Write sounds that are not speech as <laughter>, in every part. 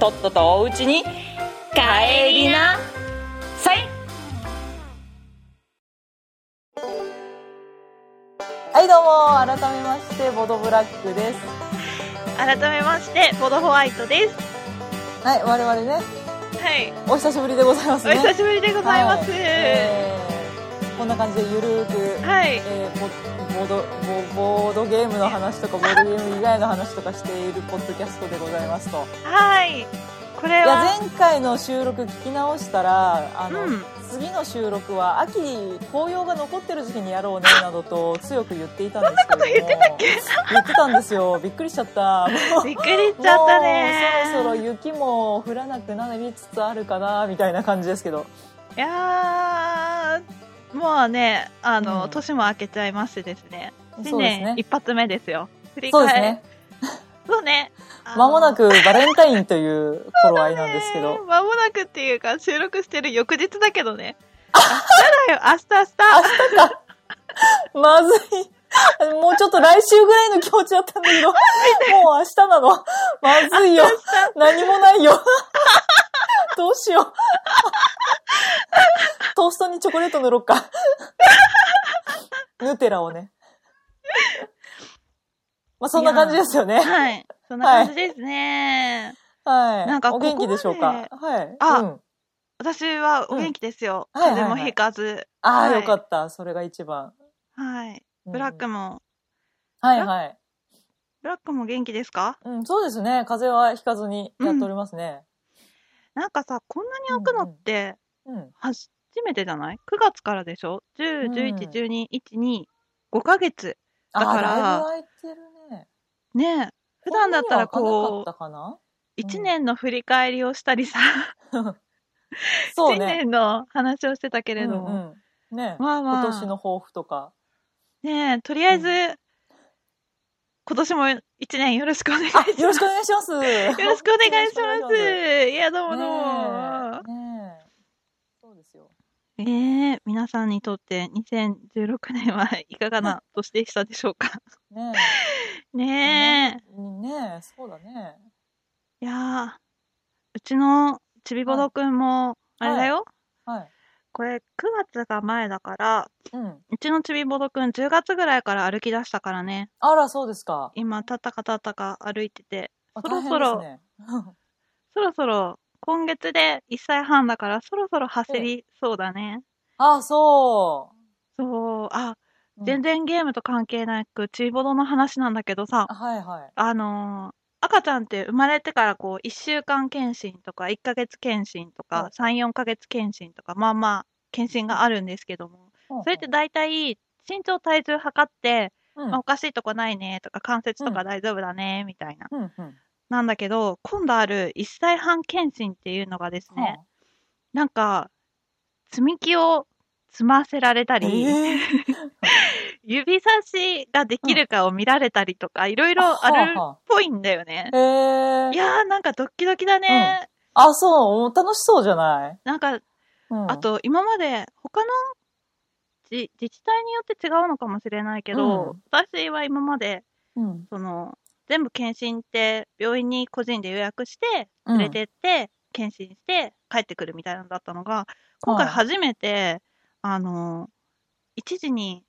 とっととおうちに帰りな。さい。はいどうも。改めましてボドブラックです。改めましてボドホワイトです。はい我々ね。はい。お久しぶりでございますおね久しぶりでございます、はい。えーこんな感じでゆるーく、はい。えーボボードボボードゲームの話とかボードゲーム以外の話とかしているポッドキャストでございますと。はい。これは。前回の収録聞き直したらあの、うん。次の収録は秋紅葉が残ってる時期にやろうねなどと強く言っていたんですけれども。言ってたっけ？言ってたんですよ。びっくりしちゃった。<laughs> びっくりしちゃったね。もうそろそろ雪も降らなくなりつつあるかなみたいな感じですけど。いやーもうねあの、うん。年も明けちゃいましてですね。新そうですね。年一発目ですよ。振り返そうですね。そうね。あの間もなくバレンタインという頃合いなんですけど、間 <laughs> もなくっていうか収録してる翌日だけどね。明日だよ。明日明日。まずい。もうちょっと来週ぐらいの気持ちだったんだけど、<laughs> もう明日なの。まずいよ。何もないよ。どうしよう。<laughs> トーストにチョコレート塗ろっか。ヌテラをね。まあそんな感じですよね。はいそんな感じですね、はい。なんかお元気でしょうか？こはい。あうん私はお元気ですよ、うん風邪もひかずああ、はいよかった。それが一番。はいうんブラックも、はいはい。ブラックも元気ですか？うん、そうですね。風邪はひかずにやっておりますね。なんかさこんなに開くのってうん。初めてじゃない ?9 月からでしょ ?10、うん11、12、1、2、5ヶ月。だからね。ねえ。普段だったらこう、1年の振り返りをしたりさ、1 <laughs> そ。年の話をしてたけれども。ね、まあまあ今年の抱負とか。ねえ、とりあえず、う今年も1年よろしくお願いしあま、す。よろしくお願いします。よよろしくお願いします。ねいや、どうもどうも。えねえ皆さんにとって2016年はいかがな年でしたでしょうか？ね <laughs> ねえ。え。ねえ、そうだね。いやー、うちのちびぼどくんも、あれだよ、はい。これ9月が前だから、うん。うちのちびぼどくん10月ぐらいから歩き出したからね。あら、そうですか。今、たったかたったか歩いてて、あそろそろ大変ですねそろそろ <laughs> 今月で1歳半だからそろそろ走りそうだね。あ、そそう、あ、う。全然ゲームと関係なく、ちびぼどの話なんだけどさうん。、はいはい。あのー赤ちゃんって生まれてからこう1週間検診とか1ヶ月検診とか3、4ヶ月検診とかまあまあ検診があるんですけども、それって大体身長体重測って、うん、まあ、おかしいとこないねとか関節とか大丈夫だねみたいな。うんうん。なんだけど、今度ある1歳半検診っていうのがですね、はなんか積み木を積ませられたあり、ええ <laughs> 指差しができるかを見られたりとか、いろいろあるっぽいんだよね。へえいやーなんかドッキドキだね。あ、そう、楽しそうじゃない、なんか、うん、あ、と今まで他の自自治体によって違うのかもしれないけど、うん。私は今まで、うん、その、全部検診って病院に個人で予約して、うん。連れてって、検診して帰ってくるみたいなのだったのが、今回はい。初めて、あの、一時に、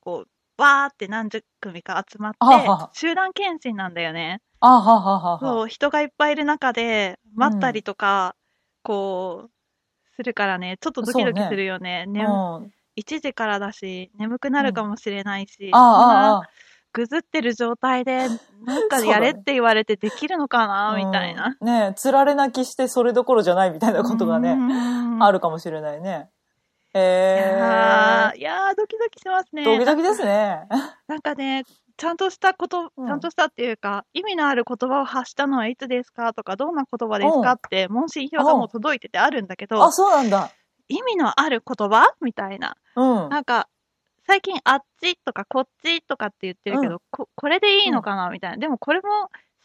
こう、わーって何十組か集まってはは、集団検診なんだよね。あはははは。そう、人がいっぱいいる中で、待ったりとか、こう、するからね、ちょっとドキドキするよね。ね。うん、1時からだし、眠くなるかもしれないし、あそんあ。あ、ぐずってる状態で、<laughs> なんかやれって言われてできるのかな、みたいな。うん。ねえ、つられ泣きしてそれどころじゃないみたいなことがね、ねあるかもしれないね。えー、いやードキドキしますね。ドキドキですね。なんかね、ちゃんとしたこと、うんちゃんとしたっていうか、意味のある言葉を発したのはいつですかとか、どんな言葉ですかって、問診票がもう届いててあるんだけどあ、、そうなんだ。意味のある言葉みたいな。うん。なんか、最近あっちとかこっちとかって言ってるけど、ここれでいいのかなみたいな。でもこれも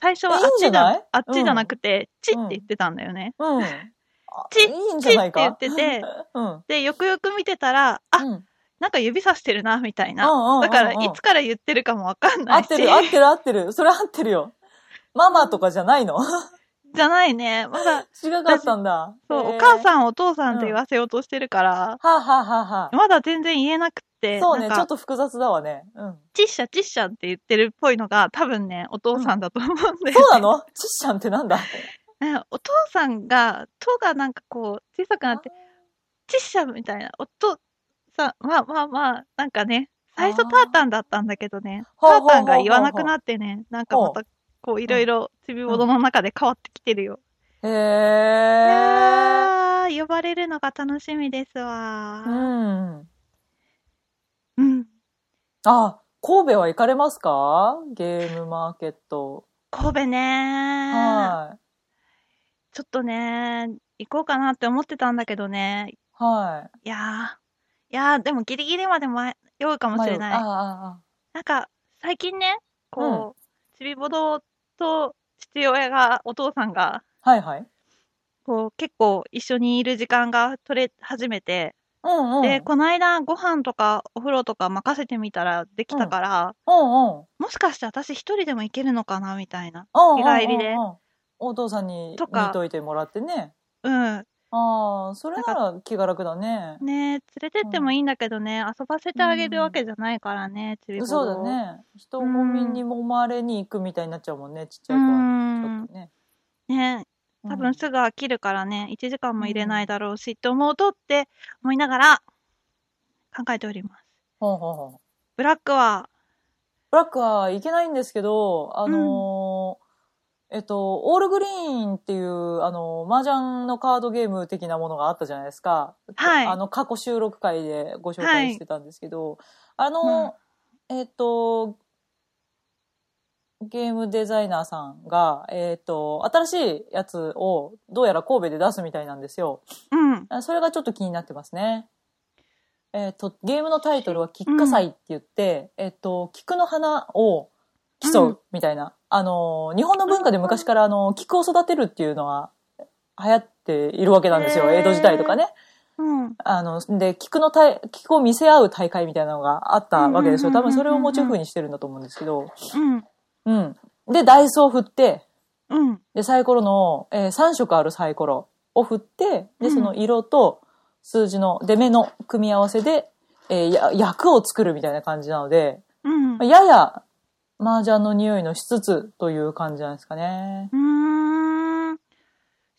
最初はあっちじゃあっちじゃなくて、ちって言ってたんだよね。うん。<laughs> あちちって。言ってて、<laughs> うん。で、よくよく見てたら、あ、うんなんか指さしてるな、みたいな。うんうんうんうんだから、いつから言ってるかもわかんないし。合ってる、合ってる、合ってる。それ合ってるよ。ママとかじゃないの？<laughs> じゃないね。まだ、<laughs> 違かったんだ。そう、お母さん、お父さんって言わせようとしてるから、はあ、はあはあはあ、まだ全然言えなくて、そうね、ちょっと複雑だわね。うん。ちっしゃちっしゃって言ってるっぽいのが、多分ね、お父さんだと思うんだよ、ね。そうなの？ちっしゃんってなんだ？<laughs> ねお父さんが、とがなんかこう、小さくなって、ちっしゃみたいな、お父さん、まあまあまあ、なんかね、最初タータンだったんだけどね、タータンが言わなくなってね、なんかまた、こう、いろいろ、ちびぼどの中で変わってきてるよ。へいえ。やー、呼ばれるのが楽しみですわう。ん。うん。あ、神戸は行かれますか？ゲームマーケット。神戸ねはちょっとね、行こうかなって思ってたんだけどね。い。はいやー、いやー、でもギリギリまで迷うかい。もしれない。ああなんか、最近ね、こう、ちびぼどと父親が、お父さんが、あ、はいはい。こう、結構一緒にいる時間が取れ始めて、うんうん。で、この間ご飯とかお風呂とか任せてみたらできたから、うんうん。もしかして私一人でも行けるのかなみたいな。うんうん日帰りでうんうんお父さんにとか見といてもらってね。うん。ああ、それなら気が楽だね。ね連れてってもいいんだけどね、遊ばせてあげるわけじゃないからね、ちびそうだ。ね。人混みにもまれに行くみたいになっちゃうもんね、ちっちゃい子はね。ちょっとね。ね多うん分すぐ飽きるからね、1時間も入れないだろうしって思うとって思いながら考えております。ほうほうほう。ブラックは、ブラックはいけないんですけど、あのーえっと、オールグリーンっていう、あの、麻雀のカードゲーム的なものがあったじゃないですか。はいあの、過去収録会でご紹介してたんですけど、あの、えっと、ゲームデザイナーさんが、えっと、新しいやつをどうやら神戸で出すみたいなんですよ。うん。あそれがちょっと気になってますね。えっ、と、ゲームのタイトルは、菊花祭って言って、えっ、と、菊の花を競うみたいな。あの、日本の文化で昔から、あの、菊を育てるっていうのは流行っているわけなんですよ。江戸時代とかね。うん。あの、で、菊の大、菊を見せ合う大会みたいなのがあったわけですよ。うんうんうんうんうん多分それをモチーフにしてるんだと思うんですけど。うん。うん。で、ダイスを振って、うん。で、サイコロの、え3色あるサイコロを振って、で、うんその色と数字の出目の組み合わせで、えーや役を作るみたいな感じなので、うん。うやや麻雀の匂いのしつつという感じなんですかね。ーん。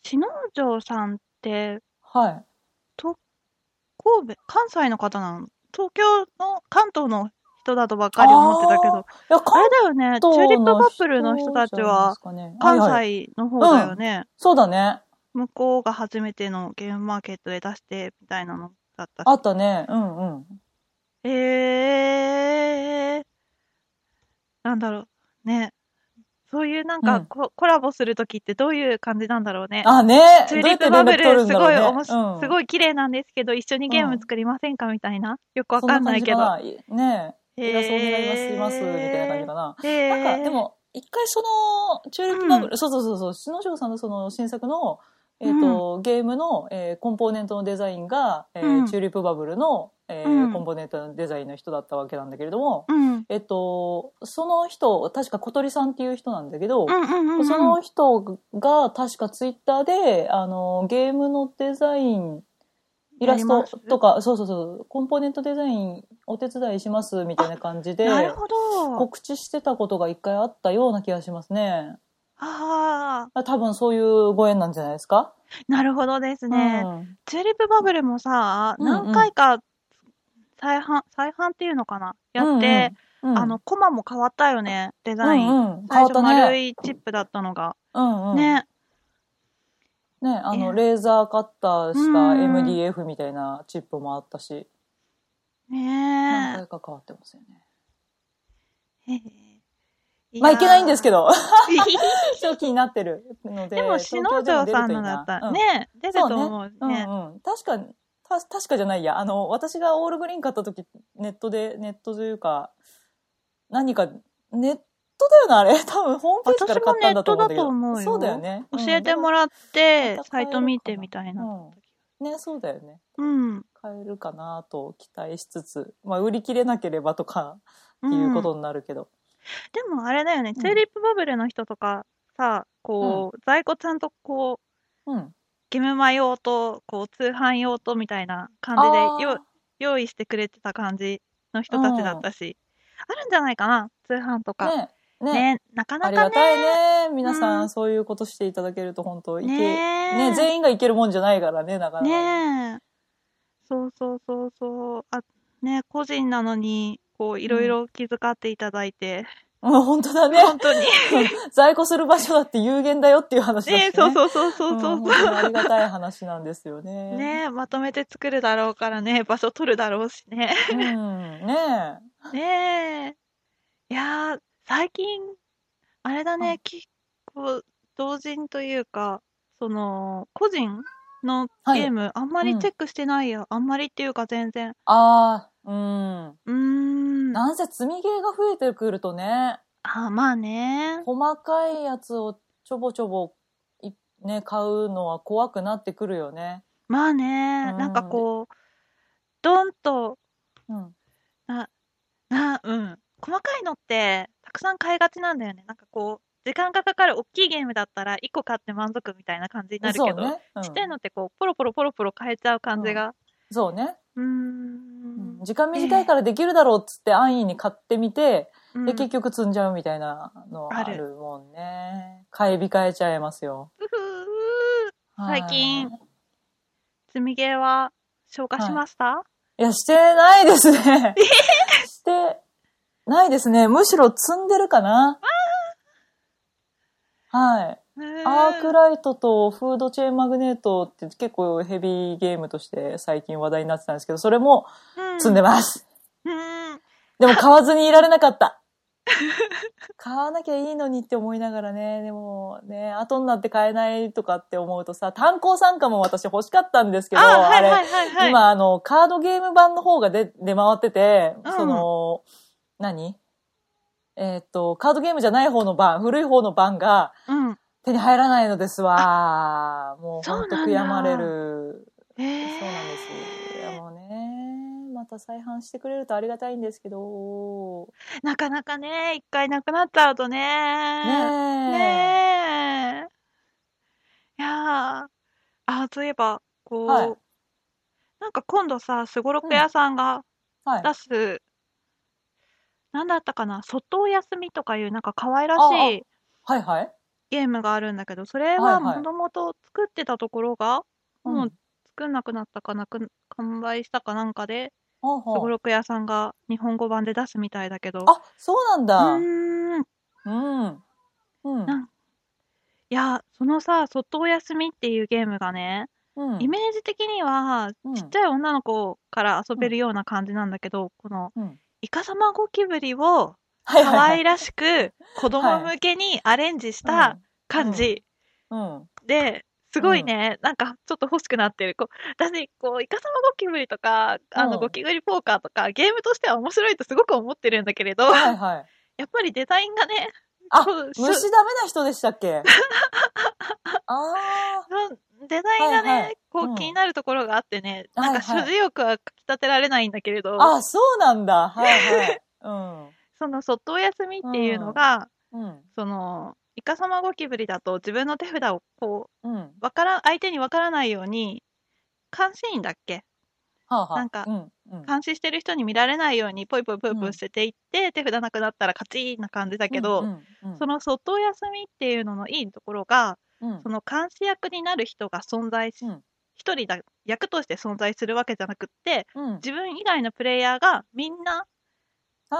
篠城さんって、はい。神戸、関西の方なの？東京の、関東の人だとばっかり思ってたけど、いや、あれだよね、チューリップカップルの人たちは、関はいはい西の方だよね。そうだね。向こうが初めてのゲームマーケットで出してみたいなのだったしあったね。うんうん。えー、なんだろう、ね。そういうなんかうん。コ,、コラボするときってどういう感じなんだろうね。あ、ね。チューリップバブルすごいおもし、うん、すごい綺麗なんですけど、一緒にゲーム作りませんか？みたいな。よくわかんないけど。ね。え。偉そうになります、います、みたいな感じかな。なんか、で、も、一回その、チューリップバブル、そうそうそうそう、篠城さんのその新作の、えっ、と、ゲームの、えーコンポーネントのデザインが、えーうん。チューリップバブルの、えーうんコンポーネントのデザインの人だったわけなんだけれども、うん。えっと、その人、確か小鳥さんっていう人なんだけど、うんうんうんうん。その人が確かツイッターで、あの、ゲームのデザイン、イラストとか、そうそうそう、コンポーネントデザインお手伝いしますみたいな感じで。告知してたことが一回あったような気がしますね。ああ、多分そういうご縁なんじゃないですか？なるほどですね。うんチューリップバブルもさ、何回か再販、再販っていうのかな？やって、、うんうんあの、コマも変わったよね、デザイン。うんうん、変わった丸ね。いチップだったのが。うんうん、ね。ね、あの、えレーザーカッターしたうん MDF みたいなチップもあったし、何ね回か変わってますよね。え。まあいけないんですけど。ど、ちょっと気になってるので。でも、篠城さんのだったら、ね、出ると思ううんね。うん。確か、た確かじゃないや。あの、私がオールグリーン買った時、ネットで、ネットというか、何か、ネットだよな、あれ。<laughs> 多分、ホームページから買ったんだと思うんだけど。私もネットだと思うよそうだよね。教えてもららってうん、サイト見てみたいな。うん。ね、そうだよね。うん。買えるかなと期待しつつ、まあ、売り切れなければとか、っていうことになるけど。でもあれだよね、うんチューリップバブルの人とかさ、こう、在庫ちゃんとこう、うん。ゲームマ用と、こう、通販用とみたいな感じでよ用意してくれてた感じの人たちだったし、あるんじゃないかな、通販とか。ねね、ね。なかなかね。ありがたいね。皆さん、うんそういうことしていただけると本当いけ、ねえね、全員がいけるもんじゃないからね、なかなか。ねえ。そうそうそうそう。あ、ね個人なのに、こう、いろいろ気遣っていただいて、うん、本当だね。本当に。<laughs> 在庫する場所だって有限だよっていう話ね。ねそうそうそうそうそう。ん本当にありがたい話なんですよね。<laughs> ねえ、まとめて作るだろうからね、場所取るだろうしね。うん、ねねえ。いやー、最近、あれだうね、結構、同人というか、その、個人のはいゲーム、あんまりチェックしてないや。あんまりっていうか全然。ああ、うん。うーん。なんせ積みゲーが増えてくるとね、あ、まあね。細かいやつをちょぼちょぼいね、買うのは怖くなってくるよね。まあね、うんなんかこう、ドンと、うん。な、な、うん。細かいのって、たくさん買いがちなんだよね。なんかこう、時間がかかる大きいゲームだったら、1個買って満足みたいな感じになるけど、そうね。うんちっちゃいのってこう、ポロポロポロポロ変えちゃう感じが。そうね。うんん。時間短いからできるだろうっつって安易に買ってみて、うんで、結局積んじゃうみたいなのあるもんね。買い控えちゃいますよ。最近はい積みゲーは消化しました、いや、してないですね。してないですね。むしろ積んでるかな。はい。アークライトとフードチェーンマグネートって結構ヘビーゲームとして最近話題になってたんですけど、それも積んでます。うん。でも買わずにいられなかった。<laughs> 買わなきゃいいのにって思いながらね、でもね、後になって買えないとかって思うとさ、炭鉱参加も私欲しかったんですけど、あ、はいれ、はいはいはい。今あの、カードゲーム版の方が出、出回ってて、うんその、何？えーっと、カードゲームじゃない方の版、古い方の版がうん。手に入らないのですわ。もうそうなんだほんと悔やまれる。えー、そうなんです。いやもうね、また再販してくれるとありがたいんですけど、なかなかね、一回なくなっちゃうとね。ねえ。ねえ。いやー、あ、そういえば、こう、はいなんか今度さ、すごろく屋さんがはい。出す、なんだったかな、外お休みとかいうなんか可愛らあしいはいはい。ゲームがあるんだけど、それはいははい。もともと作ってたところが、うん。もう作んなくなったかなく、完売したかなんかで、ほうほうすごろく屋さんが日本語版で出すみたいだけど、あ、そうなんだ。うーん、うん。うん。なんいや、そのさ、外お休みっていうゲームがね、うん。イメージ的には、うん。ちっちゃい女の子から遊べるような感じなんだけど、この、うん。イカサマゴキブリをはい可愛らしく子供向けにアレンジした感じ。で、すごいね、なんかちょっと欲しくなってる。こう私、こう、イカサマゴキブリとか、あの、うんゴキブリポーカーとか、ゲームとしては面白いとすごく思ってるんだけれど、はいはい。やっぱりデザインがね、あ、虫ダメな人でしたっけ？<laughs> あうんデザインがね、はいはいこう気になるところがあってね、はいなんかはい所持欲はかき立てられないんだけれど、あ。あ、そうなんだ。はいはい。<laughs> うん。その外お休みっていうのが、うん。その、イカサマゴキブリだと自分の手札をこうん。はう、わから、相手にわからないように、監視員だっけ？あ、はあ、なんかうん。うん。監視してる人に見られないようにポイポイポイポイ捨てていって、手札なくなったら勝ちな感じだけど、うんうんうんその外お休みっていうののいいところが、うんその監視役になる人が存在し、うん一人だ、役として存在するわけじゃなくって、うん自分以外のプレイヤーがみんなはあ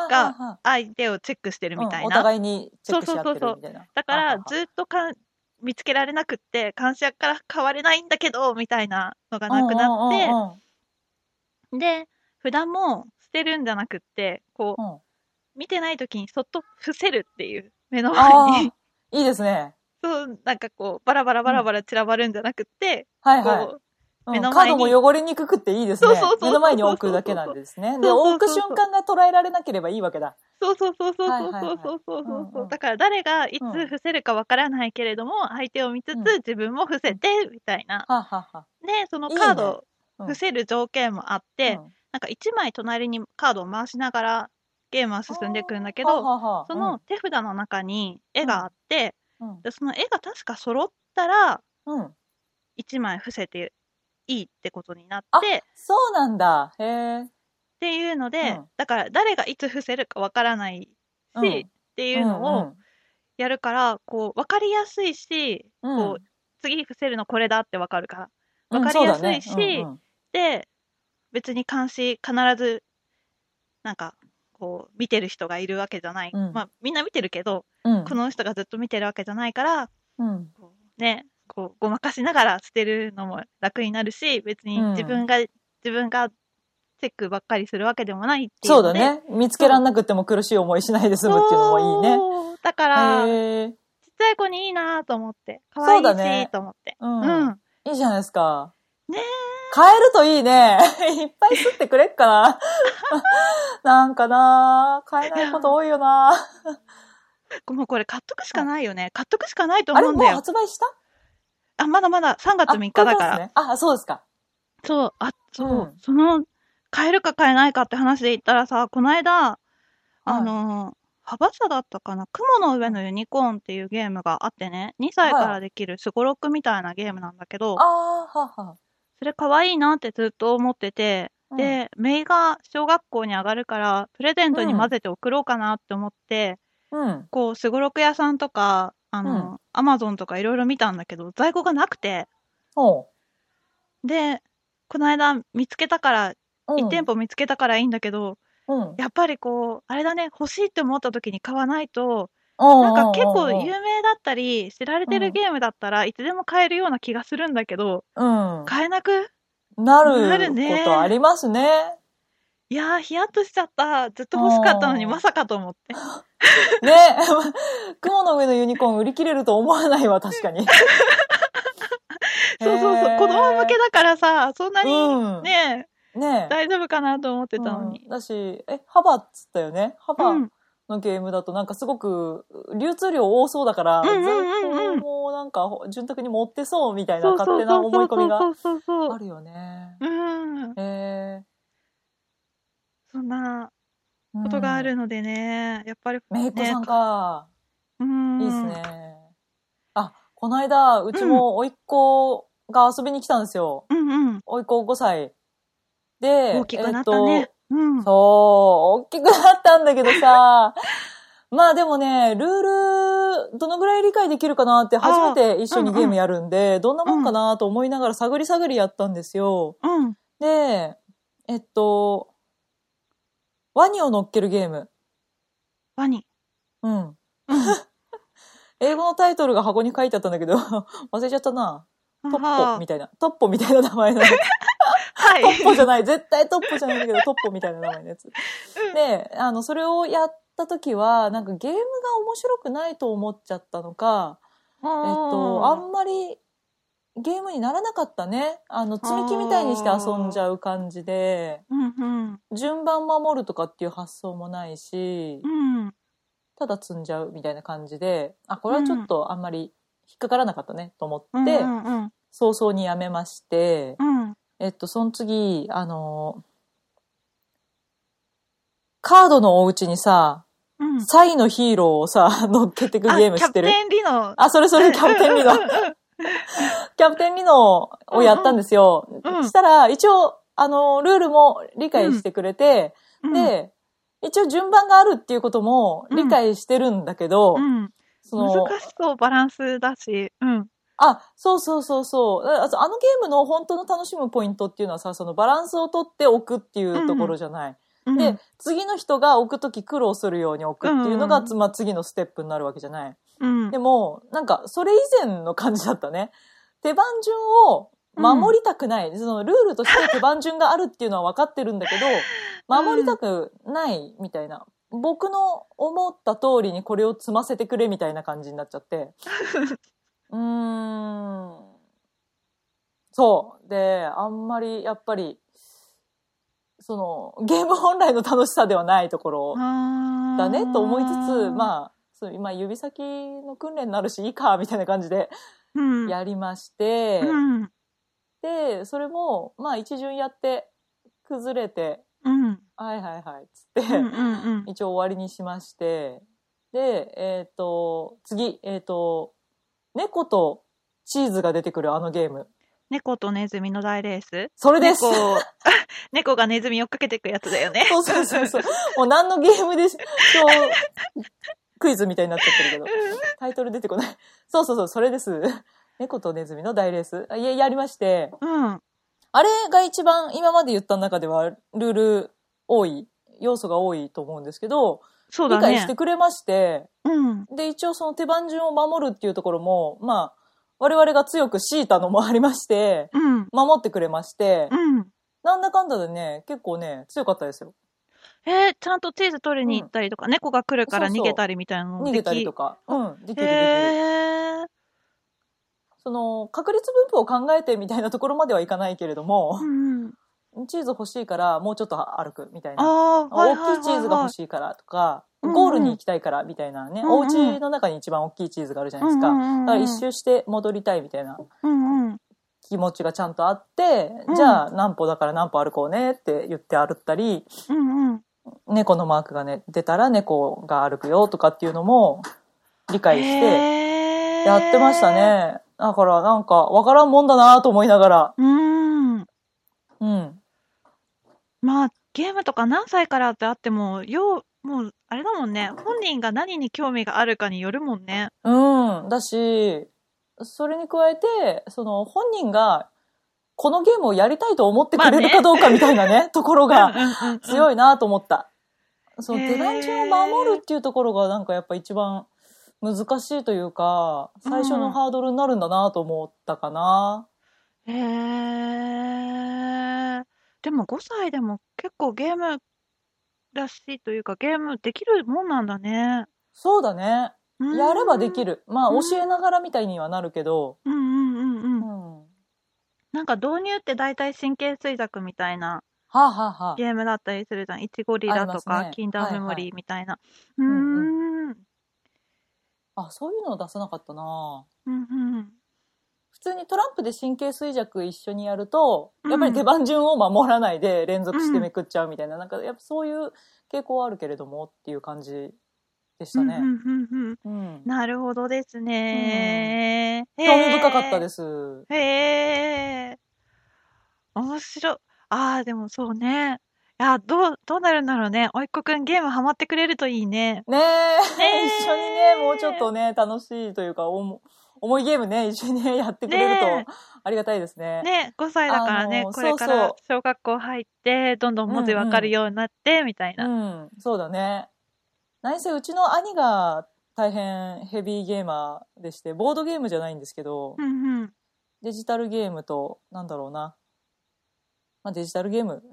が相手をチェックしてるみたいうんおな。互いにチェックし合ってそうそうそうそうるみたいな。だからずっとかん見つけられなくって、監視役から変われないんだけど、みたいなのがなくなって、うんうんうんで、札も捨てるんじゃなくって、こう、うん見てない時にそっと伏せるっていう目のあ前に。いいですね。<laughs> そう、なんかこう、バラバラバラバラ散らばるんじゃなくって、はいはい。こう、うん目の前に。カードも汚れにくくっていいですね。そうそうそう目の前に置くだけなんですね。で、置く瞬間が捉えられなければいいわけだ。そうそうそうそうはいそうそうそう。そうだから誰がいつうん伏せるかわからないけれども、相手を見つつうん。自分も伏せて、みたいな。で、そのカード伏せる条件もあっあて、うん。なんか1枚隣にカードを回しながらゲームは進んでいくんだけど、その手札の中に絵があって、うん。でその絵が確か揃ったらうん。うん1枚伏せていいってことになっあて、そうなんだ。へえ。っていうので、うんだから誰がいつ伏せるかわからないし、うんっていうのをやるから、こう分かりやすいし、うん、こう次伏せるのこれだってわかるから。うんわかりやすいしねうんうんで、別に監視必ず、なんか、こう、見てる人がいるわけじゃない。うんまあ、みんな見てるけど、うんこの人がずっと見てるわけじゃないから、うんね、こう、ごまかしながら捨てるのも楽になるし、別にうん自分が、自分がチェックばっかりするわけでもないっていう。そうだね。見つけらんなくても苦しい思いしないで済むっていうのもいいね。だから、ちっ。ちゃい子にいいなと思って。可愛いそうだねし、と思って。うんうん。いいじゃないですか。ね買えるといいね。<laughs> いっぱい吸ってくれっかな。<laughs> なんかな買えないこと多いよな <laughs> もうこれ買っとくしかないよね。買っとくしかないとあれもう思うんだよ。発売した？あ、まだまだ3月3日だから。あね。あ、そうですか。そう、あ、そう、うん。その、買えるか買えないかって話で言ったらさ、この間、あの、幅社だったかな？雲の上のユニコーンっていうゲームがあってね、2歳からできるスゴロクみたいなゲームなんだけど、ああ、はあはそれ可愛いなってずっと思ってて、うん。で、メイが小学校に上がるから、プレゼントに混ぜて送ろうかなって思って、あ。うん。こう、スゴロク屋さんとか、あの、アマゾンとかいろいろ見たんだけど、在庫がなくて、ほで、この間見つけたから、う。うん1店舗見つけたからいいんだけど、うん。やっぱりこう、あれだね、欲しいって思った時に買わないと、ななんか結構有名だったり、知られてるゲームだったらいつでも買えるような気がするんだけど、うん。買えなくなるなるねことありますね。いやー、ヒヤッとしちゃった。ずっと欲しかったのにうんまさかと思って。<laughs> ね。<laughs> 雲の上のユニコーン売り切れると思わないわ、確かに。<laughs> そうそうそう。子供向けだからさ、そんなにうん。ね、ね大丈夫かなと思ってたのにうん。だし、え、幅っつったよね。幅うん。のゲームだとなんかすごく流通量多そうだから、うんうんうなんか潤沢に持ってそうみたいな勝手な思い込みがそうそうそうあるよね。うん。へそんなえ。ことがあるのでね、やっぱり、めいっ子さんか。うん。いいです。ね。あ、この間、うちも甥っ子が遊びに来たんですよ。うんうん。甥っ子5歳。で、大きくなったね。えっとうん。そう、大きくなったんだけどさ、<laughs> まあでもね、ルール、どのぐらい理解できるかなって初めて一緒にゲームやるんで、どんなもんかなと思いながら探り探りやったんですよ。うん。で、えっと、ワニを乗っけるゲーム。ワニ。うん。うん。<laughs> 英語のタイトルが箱に書いてあったんだけど、<laughs> 忘れちゃったな。トッはポみたいな。トッポみたいな名前の。<laughs> はい。トッポじゃない。絶対トッポじゃないんだけど、トッポみたいな名前のやつ。うんで、あの、それをやった時は、なんかゲームが面白くないと思っちゃったのか、えっと、あんまりゲームにならなかったね。あの、積み木みたいにして遊んじゃう感じで、うんうん。順番守るとかっていう発想もないしう、ん。ただ積んじゃうみたいな感じで、あ、これはちょっとあんまり引っかからなかったねと思って、うんうんうん。早々にやめまして、うん。えっと、その次、あの、カードのお家にさ、うん。サイのヒーローをさ、乗っけてくゲーム知ってるあキャプテンリノ。あ、それそれ、キャプテンリノ。<laughs> キャプテンリノをやったんですよ。うんうんしたら、一応、あの、ルールも理解してくれて、うん、で、一応順番があるっていうことも理解してるんだけど、うん。その、難しそう、バランスだし。うん。あ、そうそうそうそう。ああのゲームの本当の楽しむポイントっていうのはさ、そのバランスを取っておくっていうところじゃない。うんで、次の人が置くとき苦労するように置くっていうのが、うんつまあ、次のステップになるわけじゃない。うん。でも、なんか、それ以前の感じだったね。<laughs> 手番順を守りたくない。そのルールとして手番順があるっていうのは分かってるんだけど、守りたくないみたいな。僕の思った通りにこれを積ませてくれみたいな感じになっちゃって。<laughs> うーん。そう。で、あんまりやっぱり、その、ゲーム本来の楽しさではないところだだねと思いつつ、まあ、そう今指先の訓練になるしいいか、みたいな感じでうん、やりまして、うん、で、それも、まあ一巡やって、崩れて、うん、はいはいはい、つって、うん、うん、一応終わりにしまして、で、えっ、と、次、えっ、と、猫とチーズが出てくるあのゲーム。猫とネズミの大レース？それです。猫、<laughs> 猫がネズミ追っかけていくやつだよね。そうそうそうそう。もう何のゲームでし、今日、クイズみたいになっちゃってるけど、タイトル出てこない。そうそうそう、それです。猫とネズミの大レース。あややりまして、うん。あれが一番今まで言った中ではルール多い、要素が多いと思うんですけど、そうだね理解して。くれまして、うん。で、一応その手番順を守るっていうところも、まあ、我々が強く強いたのもありまして、うん。守ってくれまして、うん。なんだかんだでね、結構ね、強かったですよ。えー、ちゃんとチーズ取りに行ったりとか、猫が来るから逃げたりみたいなのも逃げたりとか。か。うん、できるできる。へー。その、確率分布を考えてみたいなところまではいかないけれどもう、ん。チーズ欲しいからもうちょっと歩くみたいな。大きいチーズが欲しいからとか、うんうんゴールに行きたいからみたいなね、うんうんお家の中に一番大きいチーズがあるじゃないですか。うんうんうんうんだから一周して戻りたいみたいなうんうん。気持ちがちゃんとあって、うんじゃあ何歩だから何歩歩こうねって言って歩ったり、うんうん。猫のマークがね、出たら猫が歩くよとかっていうのも理解してやってました。ね。だからなんかわからんもんだなと思いながら。うん。うん。まあ、ゲームとか何歳からってあっても、よう、もう、あれだもんね。本人が何に興味があるかによるもんね。うん。だし、それに加えて、その本人がこのゲームをやりたいと思ってくれるかどうかみたいなね、ところが強い。いなと思った。そのへー手番順を守るっていうところがなんかやっぱ一番難しいというか、最初のハードルになるんだなと思ったかな。へえ。でも5歳でも結構ゲームらしいというか、ゲームできるもんなんだね。そうだね。やればできる。る。まあうん教えながらみたいにはなるけど、うんうんうんううん。ん。はなんか導入って大体神経衰弱みたいなあ、はあはあ、ゲームだったりするじゃん。イチゴリラとか、ねキンダーメモリーみたいな。うーんん。うんあ、そういうのを出さなかったなうん。普通にトランプで神経衰弱一緒にやると、うんやっぱり手番順を守らないで連続してめくっちゃうみたいな、なんかやっぱそういう傾向はあるけれどもっていう感じでしたね。なるほどですね。興味深かったですす。へえ。面白い。ああ、でもそうね。いや、どう、どうなるんだろうね。おいっ子くんゲームハマってくれるといいね。ねえ、一緒にね、もうちょっとね、楽しいというか、おも重いゲームね、一緒にね、<laughs> やってくれるねとありがたいですね。ね、5歳だからね、これから小学校入って、どんどん文字わかるようになって、みたいな。うん、そうだね。何せうちの兄が大変ヘビーゲーマーでして、ボードゲームじゃないんですけど、うんうん。デジタルゲームと、なんだろうな。まあ、デジタルゲーム、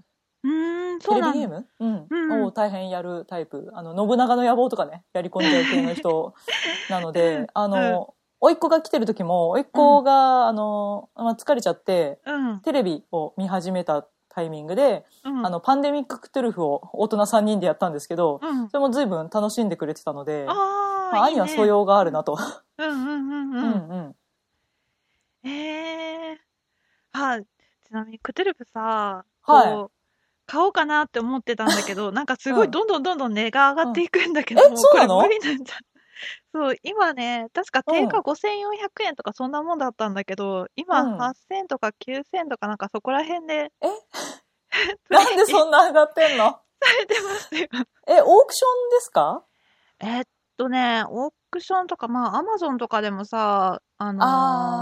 うーん、テ。レビゲーム？うん、うんうんを大変やるタイプ。あの、信長の野望とかね、やり込んじゃう系の人 <laughs> なので、あの、甥っ子が来てる時も、甥っ子が、あの、まあ、疲れちゃって、うん。テレビを見始めたタイミングで、うん。あの、パンデミック・クトゥルフを大人3人でやったんですけど、うん。それも随分楽しんでくれてたので、あまあ、あ、兄は素養があるなと。うんうんうんううん。うん。ええあ、ちなみに、クトゥルフさ、はい買おうかなって思ってたんだけど、なんかすごうんいどんどんどんどん値が上がっていくんだけど、うんそうなの？無理なんじゃ。そう、今ね、確か定価5400円とかそんなもんだったんだけど、今うん8000とか9000とかなんかそこら辺で、え？<laughs> なんでそんな上がってんの？<laughs> されてますよ。え、オークションですか？えっとね、オークションとか、まあ、アマゾンとかでもさ、あのーあ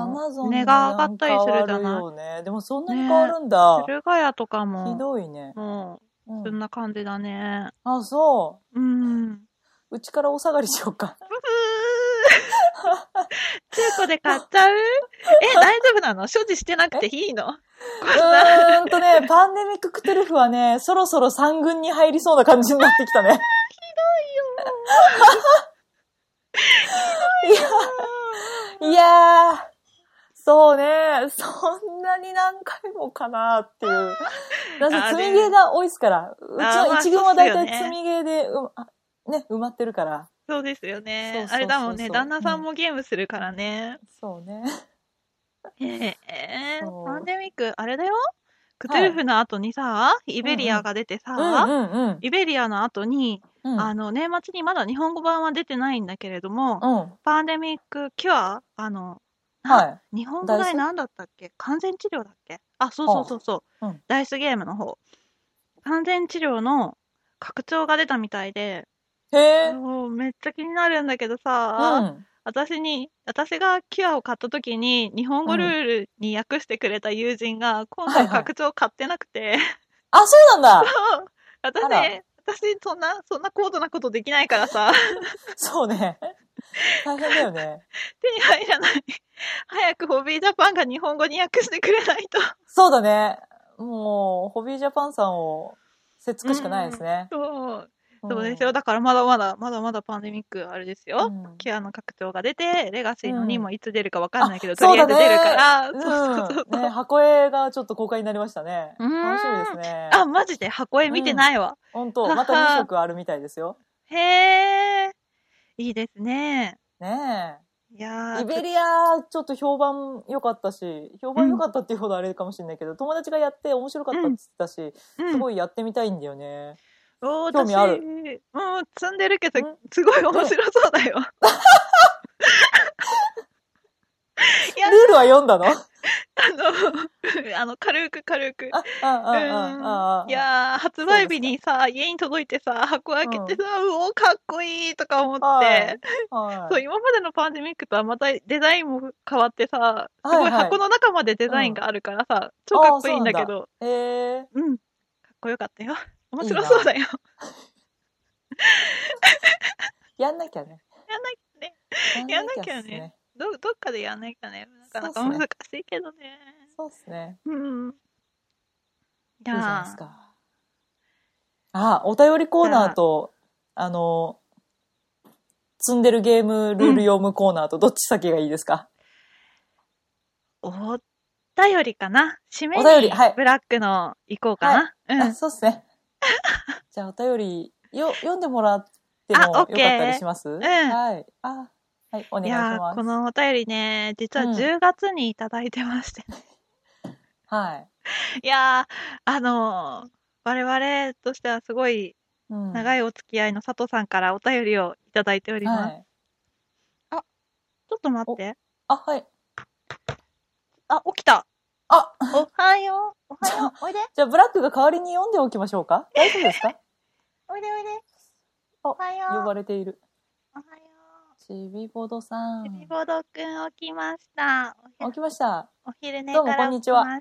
ー、アマゾン値が上がったりするじゃるないよね。でもそんなに変わるんだ。駿河屋とかひも、どいね。もうう、そんん、な感じだね。あ、そうん。う。うちからお下がりしようか。中古で買っちゃう？え、<laughs> 大丈夫なの？所持してなくていいの？うーんとね、パンデミック・クトゥルフはね、そろそろ三軍に入りそうな感じになってきたね。<laughs> いや、いやー、そうね、そんなに何回もかなっていう。<laughs> なんせ積みゲーが多いですから、うちの一軍は大体積みゲーで、ね、埋まってるから。そうですよそうねそうそう。そうあれだもんね、旦那さんもゲームするからね。そうね。ええそうパンデミック、あれだよクトゥルフの後にさ、イベリアが出てさ、うんうんうん。イベリアの後に、うんあの、年末にまだ日本語版は出てないんだけれども、うん。パンデミックキュアあの、なはい。日本語ダイス題何だったっけ？完全治療だっけ？あ、そうそうそうそう、うんダイスゲームの方。完全治療の拡張が出たみたいで、へえ。もうめっちゃ気になるんだけどうさ、ん。私に、私がキュアを買った時に日本語ルールに訳してくれた友人が今回はいはい拡張買ってなくて、あ、そうなんだ。<laughs> 私あら、私そんな、そんな高度なことできないからさ、<laughs> そうね。大変だよね。<laughs> 手に入らない。早くホビージャパンが日本語に訳してくれないと。そうだね。もう、ホビージャパンさんを、せっつくしかないですね。そう。んそうですよ。だからまだまだ、まだまだパンデミックあれですよ。うんキュアの拡張が出て、レガシーのうん2もいつ出るかわかんないけど、あとりあえず出るかそうら、だそうそうそううん。ね、箱絵がちょっと公開になりましたね。うん楽しみですね。あ、マジで箱絵見てないわ。本当また2色あるみたいですよ。へえ。いいですね。ねえ。いやーイベリア、ちょっと評判良かったし、評判良かったっていうほどあれかもしれないけど、友達がやって面白かったって言ってたし、うんすごいやってみたいんだよね。おー興味ある。私うん、積んでるけどうん、すごい面白そうだよ。<laughs> ルールは読んだの？あ、あの、あの、軽く軽く。いやー、発売日にさ、家に届いてさ、箱開けてさ、うおー、かっこいいとか思って、そう、い。今までのパンデミックとはまたデザインも変わってさ、すごい箱の中までデザインがあるからさ、超かっこいいんだけど、えー、うん、かっこよかったよ。面白そうだよ。やんなきゃね。やんなきゃね。ややんなきゃね。ど、どっかでやんなきゃね。なかなか難しいけどね。そうっすね。うん。いいいじゃないやですか。あ、お便りコーナーと、あの、積んでるゲームルール読むコーナーとどっち先がいいですか、お便りかな締めお便りはいにブラックの行こうかな。うんあ。そうっすね。<laughs> じゃあお便りよ読んでもらってもあよかったりします？んはい。あ、はい、お願いしいやー、ます。このお便りね、実はうん10月にいただいてまして。<laughs> はい。いやー、あのー我々としてはすごいうん長いお付き合いの佐藤さんからお便りをいただいております。はい。ちょっと待って。あ、はい。あ、起きた。あ、おはよう。おはよう。おいで。じゃあブラックが代わりに読んでおきましょうか？大丈夫ですか？おいでおいで。おおはよう。呼ばれている。おはよちびぼどさう。んち。びぼどくん起きました。お起きました。お昼寝どうもこんにちは。おはよ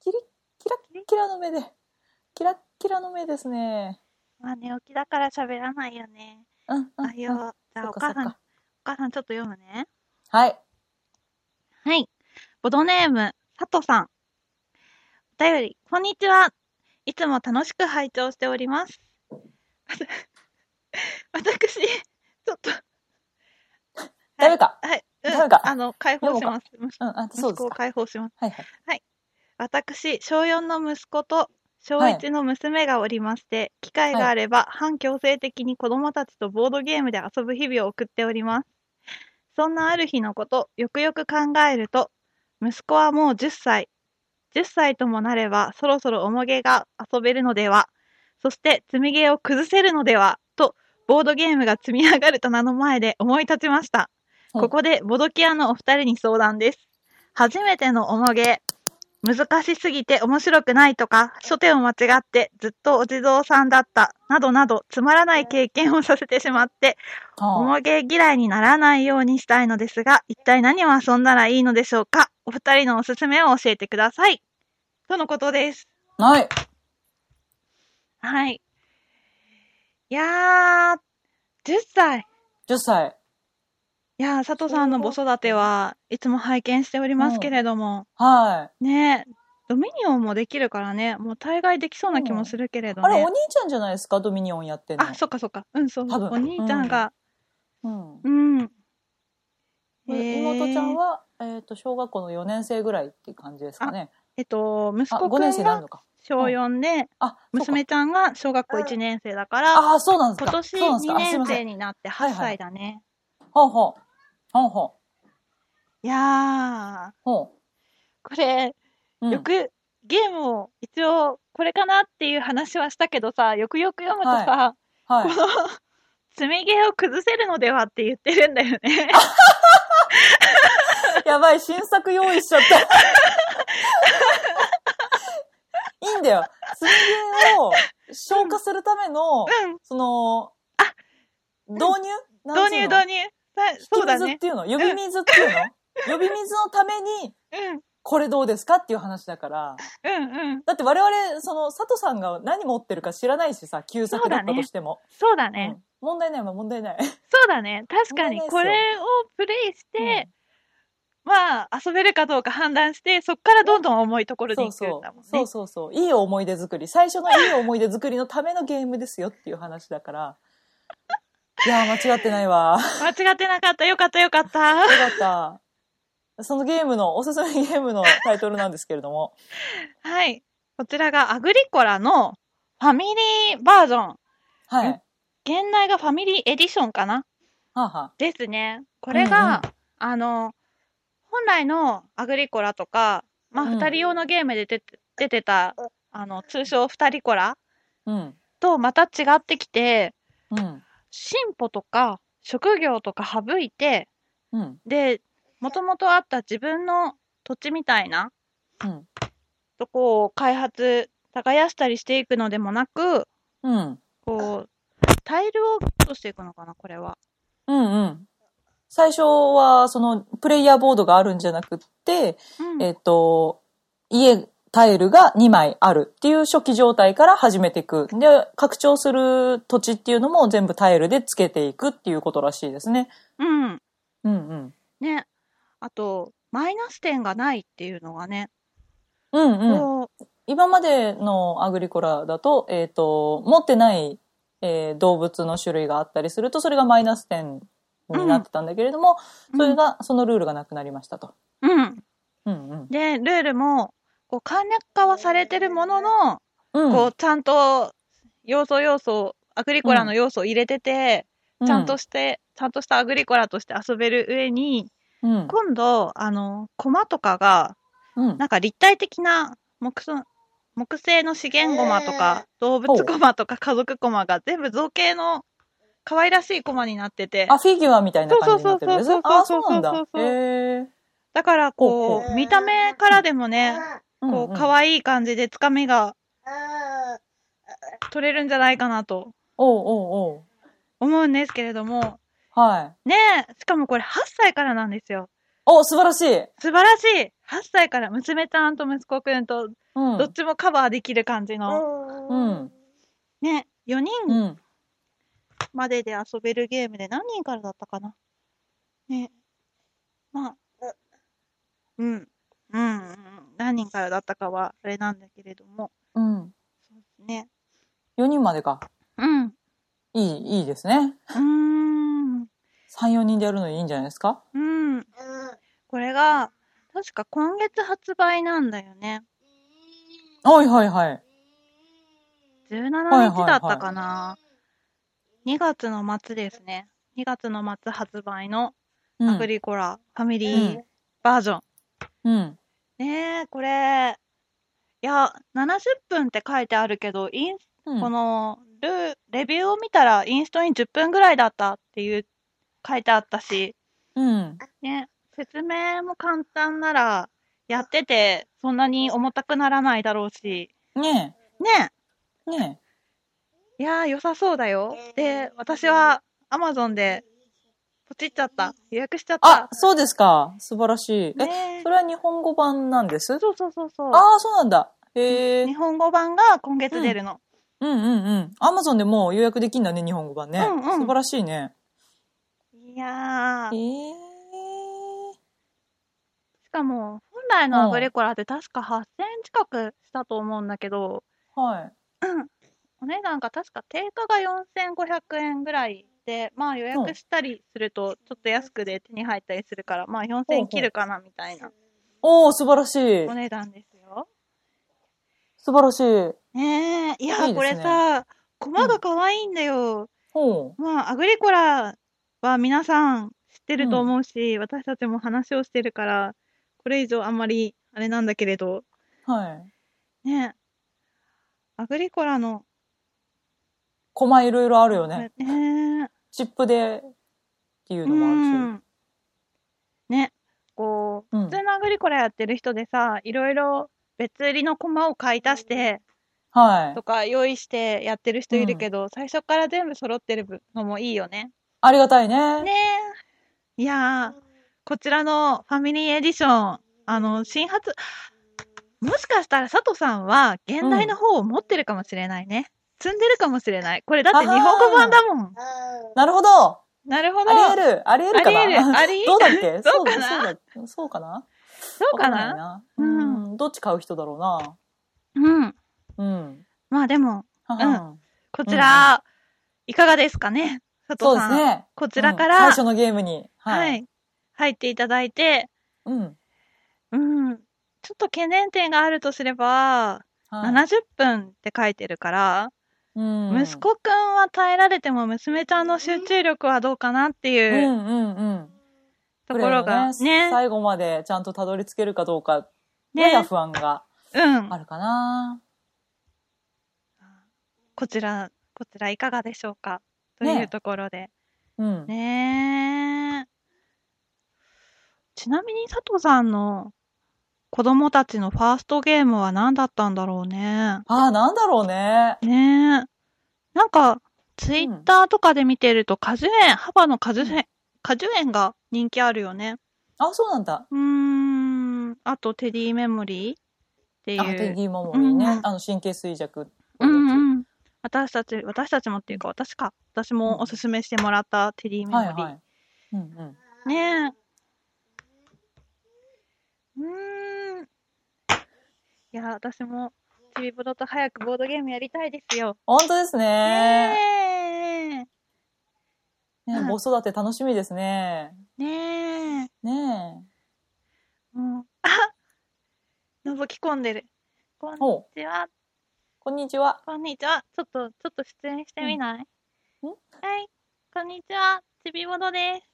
キリッキラッキラの目で。キラッキラの目ですね。う。まあ寝起きだから喋らないよね。うん、うん。おはよう。じゃあお母さん、お母さんちょっと読むね。はい。はい。ボドネーム、佐藤さん。お便り、こんにちは。いつも楽しく拝聴しております。<laughs> 私、ちょっと。ダメか。はい。うんダメかあの、解放します。息うん、あ、そうで子を。解放します。はいはい。私、小4の息子と小1の娘がおりまして、機会があれば、反強制的に子供たちとボードゲームで遊ぶ日々を送っております。そんなある日のこと、よくよく考えると、息子はもう10歳。10歳ともなれば、そろそろ重げが遊べるのでは、そして積みゲーを崩せるのでは、と、ボードゲームが積み上がる棚の前で <laughs> 思い立ちました。はいここでボドキアのお二人に相談です。初めての重げ、難しすぎて面白くないとか、初手を間違ってずっとお地蔵さんだった、などなどつまらない経験をさせてしまって、はあ重げ嫌いにならないようにしたいのですが、一体何を遊んだらいいのでしょうか？お二人のおすすめを教えてください。とのことです。はい。はい。いやー、10歳。10歳。いやー、佐藤さんの子育てはいつも拝見しておりますけれども、はねドミニオンもできるからね、もう大概できそうな気もするけれどね。あれ、お兄ちゃんじゃないですか？ドミニオンやってんの。あ、そっかそっか。うん、そう。多分お兄ちゃんが、うん。うん。妹ちゃんは、えっ、と、小学校の4年生ぐらいっていう感じですかね。えっと、息あ、5子くんが。小4で、あ、娘ちゃんが小学校1年生だから、ああ、そうなんですか。今年2そうなんですか。あすい年。生になって8はいはい歳だね。ほうほう。ほうほいやー、う。ほこれ、う。うんよくゲームを一応これかなっていう話はしたけどさ、よくよく読むとさ、はいこ。の積みゲーを崩せるのではって言ってるんだよね。<laughs> やばい、新作用意しちゃった。<laughs> いいんだよ。積みゲーを消化するための、うん、その、導入？導入導入。さそうだねっ。ていうの？呼び水っていうの、呼び水のために、うん、これどうですかっていう話だから。うん、うん。だって我々、その、佐藤さんが何持ってるか知らないしさ、旧作だったとしても。そうだね。うん問題ないわ、問題ない。そうだね。確かにこれをプレイして、まあ遊べるかどうか判断して、そっからどんどん重いところに行くんだもんね。そうそうそう。いい思い出作り。最初のいい思い出作りのためのゲームですよっていう話だから。<laughs> いやー、間違ってないわ。間違ってなかった。よかったよかった。よかった。そのゲームの、おすすめゲームのタイトルなんですけれども。はい。こちらがアグリコラのファミリーバージョン。はい。うん現代がファミリーエディションかな？はあ、はですね。これが、うんうんあの、本来のアグリコラとか、まあ、うん二人用のゲームで出て出てた、あの、通称二人コラうん。とまた違ってきて、うん。進歩とか職業とか省いて、うん。で、もともとあった自分の土地みたいなうん。とこを開発、耕したりしていくのでもなく、うん。こう、タイルをゲットしていくのかな、これは。うん。うん。最初は、その、プレイヤーボードがあるんじゃなくって、うんえっ、と、家、タイルが2枚あるっていう初期状態から始めていく。で、拡張する土地っていうのも全部タイルでつけていくっていうことらしいですね。うん。うんうん。ね。あと、マイナス点がないっていうのがね、うんうん。今までのアグリコラだと、えっ、と、持ってない、えー動物の種類があったりすると、それがマイナス点になってたんだけれども、それが、そのルールがなくなりましたと。うん。うんうん。で、ルールも、こう、簡略化はされてるものの、うん、こう、ちゃんと、要素要素、アグリコラの要素を入れてて、ちゃんとして、ちゃんとしたアグリコラとして遊べる上に、うん、今度、あの、コマとかが、うん。なんか立体的な木素木製の資源コマとか、動物コマとか家族コマが全部造形の可愛らしいコマになってて、あ、フィギュアみたいな感じになってるそうそうそうあ、そそうそう。そうそう。だからこほう、見た目からでもね、こう、可い。愛い感じでつかみが取れるんじゃないかなとおうおうおう。思うんですけれども、はい。ねえ、しかもこれ8歳からなんですよ。お、素晴らしい。素晴らしい !8 歳から娘ちゃんと息子くんとうん。どっちもカバーできる感じの、うん。ね、4う人ん。までで遊べるゲームで何人からだったかなね、まあ、うん、うん、うん何人からだったかはあれなんだけれども、うん。そうですね。4人までか。うん。いい、いいですね。うーん。3、4人でやるのいいんじゃないですか？うん。これが、確か今月発売なんだよね。はいはいはい。17日だったかな。2月の末ですね。2月の末発売のうんアグリコラファミリうーんバージョン。うん。ねえ、これ、いや、70分って書いてあるけど、インうん。このル、レビューを見たらインストに10分ぐらいだったっていう書いてあったし、うん。ね、説明も簡単なら、やっててそんなに重たくならないだろうし、ねねえ。ねいやー良さそうだよ。で、私は Amazon でポチっちゃった。予約しちゃっあた。、そうですか。素晴らしい。え、ねそれは日本語版なんです？そうそうそうそう。ああ、そうなんだ。へえ日。本語版が今月出るの。うんうんうん。アマゾンでもう予約できんだね、日本語版ね。うんうん素晴らしいね。いやーへえ。しかも、本台のアグリコラって確か8000円近くしたと思うんだけど、はい。お値段が確か定価が4500円ぐらいで、まあ予約したりするとちょっと安くで手に入ったりするから、まあ4000円切るかなみたいなおー、素晴らしいお。値段ですよ。素晴らしい。ねえ、いや、いいねこれさ、コマが可愛いんだよ。ほう。まあ、アグリコラは皆さん知ってると思うし、私たちも話をしてるから、これ以上あんまりあれなんだけれど、はい。ねえ、アグリコラの、コマいろいろあるよね。ねえ、チップでっていうのもあるうんね、こう、うん普通のアグリコラやってる人でさ、いろいろ別売りのコマを買い足してし。はいと。か用意してやってる人いるけど、最初から全部揃ってるのもいいよね。ありがたいね。ねえ。いやー、こちらのファミリーエディション、あの、新発、もしかしたら佐藤さんは現代の方を持ってるかもしれないね。積んでるかもしれない。これだって日本語版だもん。なるほど。なるほど。あり得る。あり得るかな？あり得るありど <laughs> うだっけ？そうかな？そうだそうかな？そうかな？ううんん。どっち買う人だろうな？うん。うん。まあでも、ははこちら、いかがですかね？佐そう藤さん。ですね。こちらかうんら、最初のゲームに。ははい。い。入っていただいて、うん。うん。ちょっと懸念点があるとすれば、はい70分って書いてるから、うん息子くんは耐えられても娘ちゃんの集中力はどうかなってういうんうんうん。ところがプレイのね。最後までちゃんとたどり着けるかどうか、ねやや不安がうんあ。るかな。こちら、こちらいかがでしょうか？とねいうところで。うん。ねえ。ちなみに佐藤さんの子供たちのファーストゲームは何だったんだろうね。ああ、なんだろうね。ねえ。なんか、ツイッターとかで見てると果樹園、幅の果樹園、果樹園が人気あるよね。あ、そうなんだ。うーん。あと、テディメモリーっていう。あ、テディモモリーね。うんあの、神経衰弱う。んうん。私たち、私たちもっていうか、私か。私もおすすめしてもらったテディメモリー。はいはい。うんうん。ねえ。うーん。いや、私も、ちびぼどと早くボードゲームやりたいですよ。本当ですね。ねね子育て楽しみですね。え。ねえ。ねもう、<laughs> あ覗き込んでる。こん。にちは。こんにちは。こんにちは。ちょっと、ちょっと出演してみない、うん？んはい。こんにちは。ちびぼどです。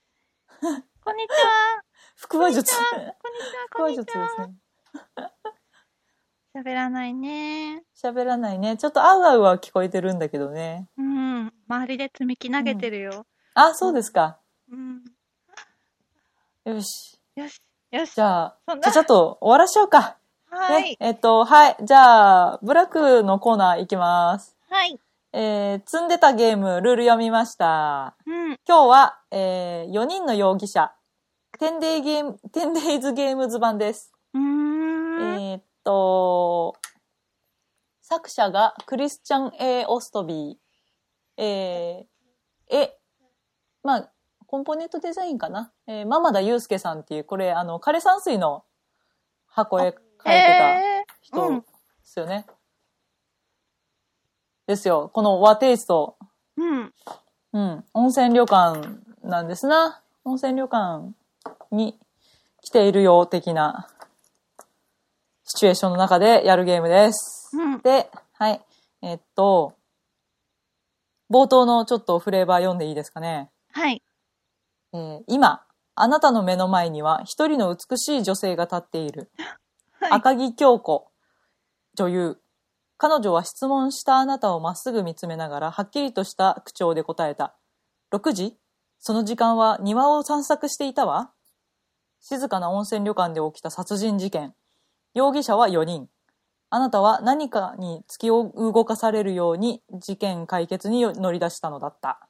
<laughs> こんにちは。<laughs> 腹話術。こんにちは。こんに腹話術でちは。喋らないね。喋らないね。ちょっとあうあうは聞こえてるんだけどね。うん。周りで積み木投げてるよ。あ、そうですか。うん。よし。よし。よし。じゃあ、じゃあちょっと終わらしちゃおうか。はい。ね。えっと、はい。じゃあ、ブラックのコーナーいきます。はい。えー、積んでたゲーム、ルール読みました。うん。今日は、えー、4人の容疑者、10 days ゲーム、10 days ゲームズ版です。うーん。と、作者がクリスチャン・ A・ オストビー。えー、え、まあ、コンポーネントデザインかな？えー、ママ田祐介さんっていう、これ、あの、枯山水の箱絵描いてたえ人うんですよね。ですよ。この和テイスト。ー、うん。うん。温泉旅館なんですな。温泉旅館に来ているよ、的なシチュエーションの中でやるゲームです。うん。で、はい。えっと、冒頭のちょっとフレーバー読んでいいですかね？はい。えー今、あなたの目の前には一人の美しい女性が立っている。<laughs> はい。赤木京子、女優。彼女は質問したあなたをまっすぐ見つめながら、はっきりとした口調で答えた。6時？その時間は庭を散策していたわ。静かな温泉旅館で起きた殺人事件。容疑者は4人。あなたは何かに突き動かされるように事件解決に乗り出したのだった。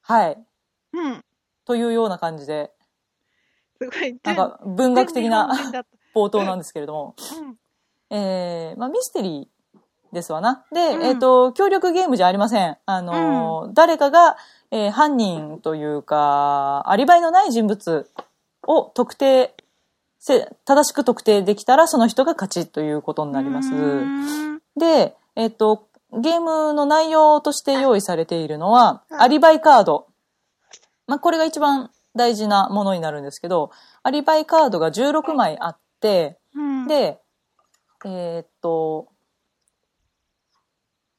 はい。うん。というような感じで、すごい。なんか文学的な冒頭なんですけれども。たうん。えー、まあ、ミステリーですわな。で、うんえっ、と、協力ゲームじゃありません。あのー誰かが、えー犯人というか、アリバイのない人物を特定せ正しく特定できたらその人が勝ちということになります。で、えっと、ゲームの内容として用意されているのは、うんアリバイカード。まあ、これが一番大事なものになるんですけど、アリバイカードが16枚あって、うん、で、えーっと、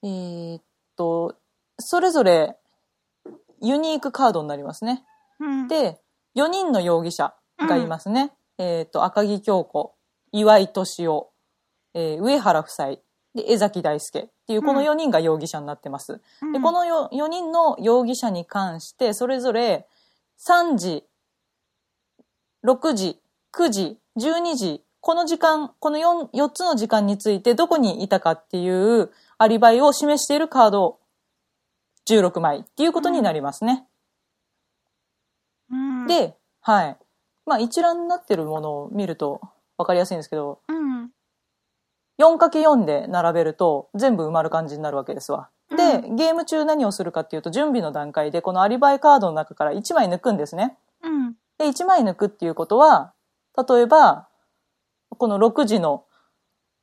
えーっと、それぞれユニークカードになりますね。うん、で、4人の容疑者がいますね。えーっと、赤木京子、岩井敏夫、えー上原夫妻、で、江崎大輔っていうこの4人が容疑者になってます。うんで、この 4, 4人の容疑者に関して、それぞれ3時、6時、9時、12時、この時間、この 4, 4つの時間についてどこにいたかっていうアリバイを示しているカード16枚っていうことになりますね。うん、で、はい。まあ一覧になってるものを見るとわかりやすいんですけど、うん、4×4 で並べると全部埋まる感じになるわけですわ。で、ゲーム中何をするかっていうと準備の段階でこのアリバイカードの中から1枚抜くんですね。うん、で、1枚抜くっていうことは、例えば、この6時の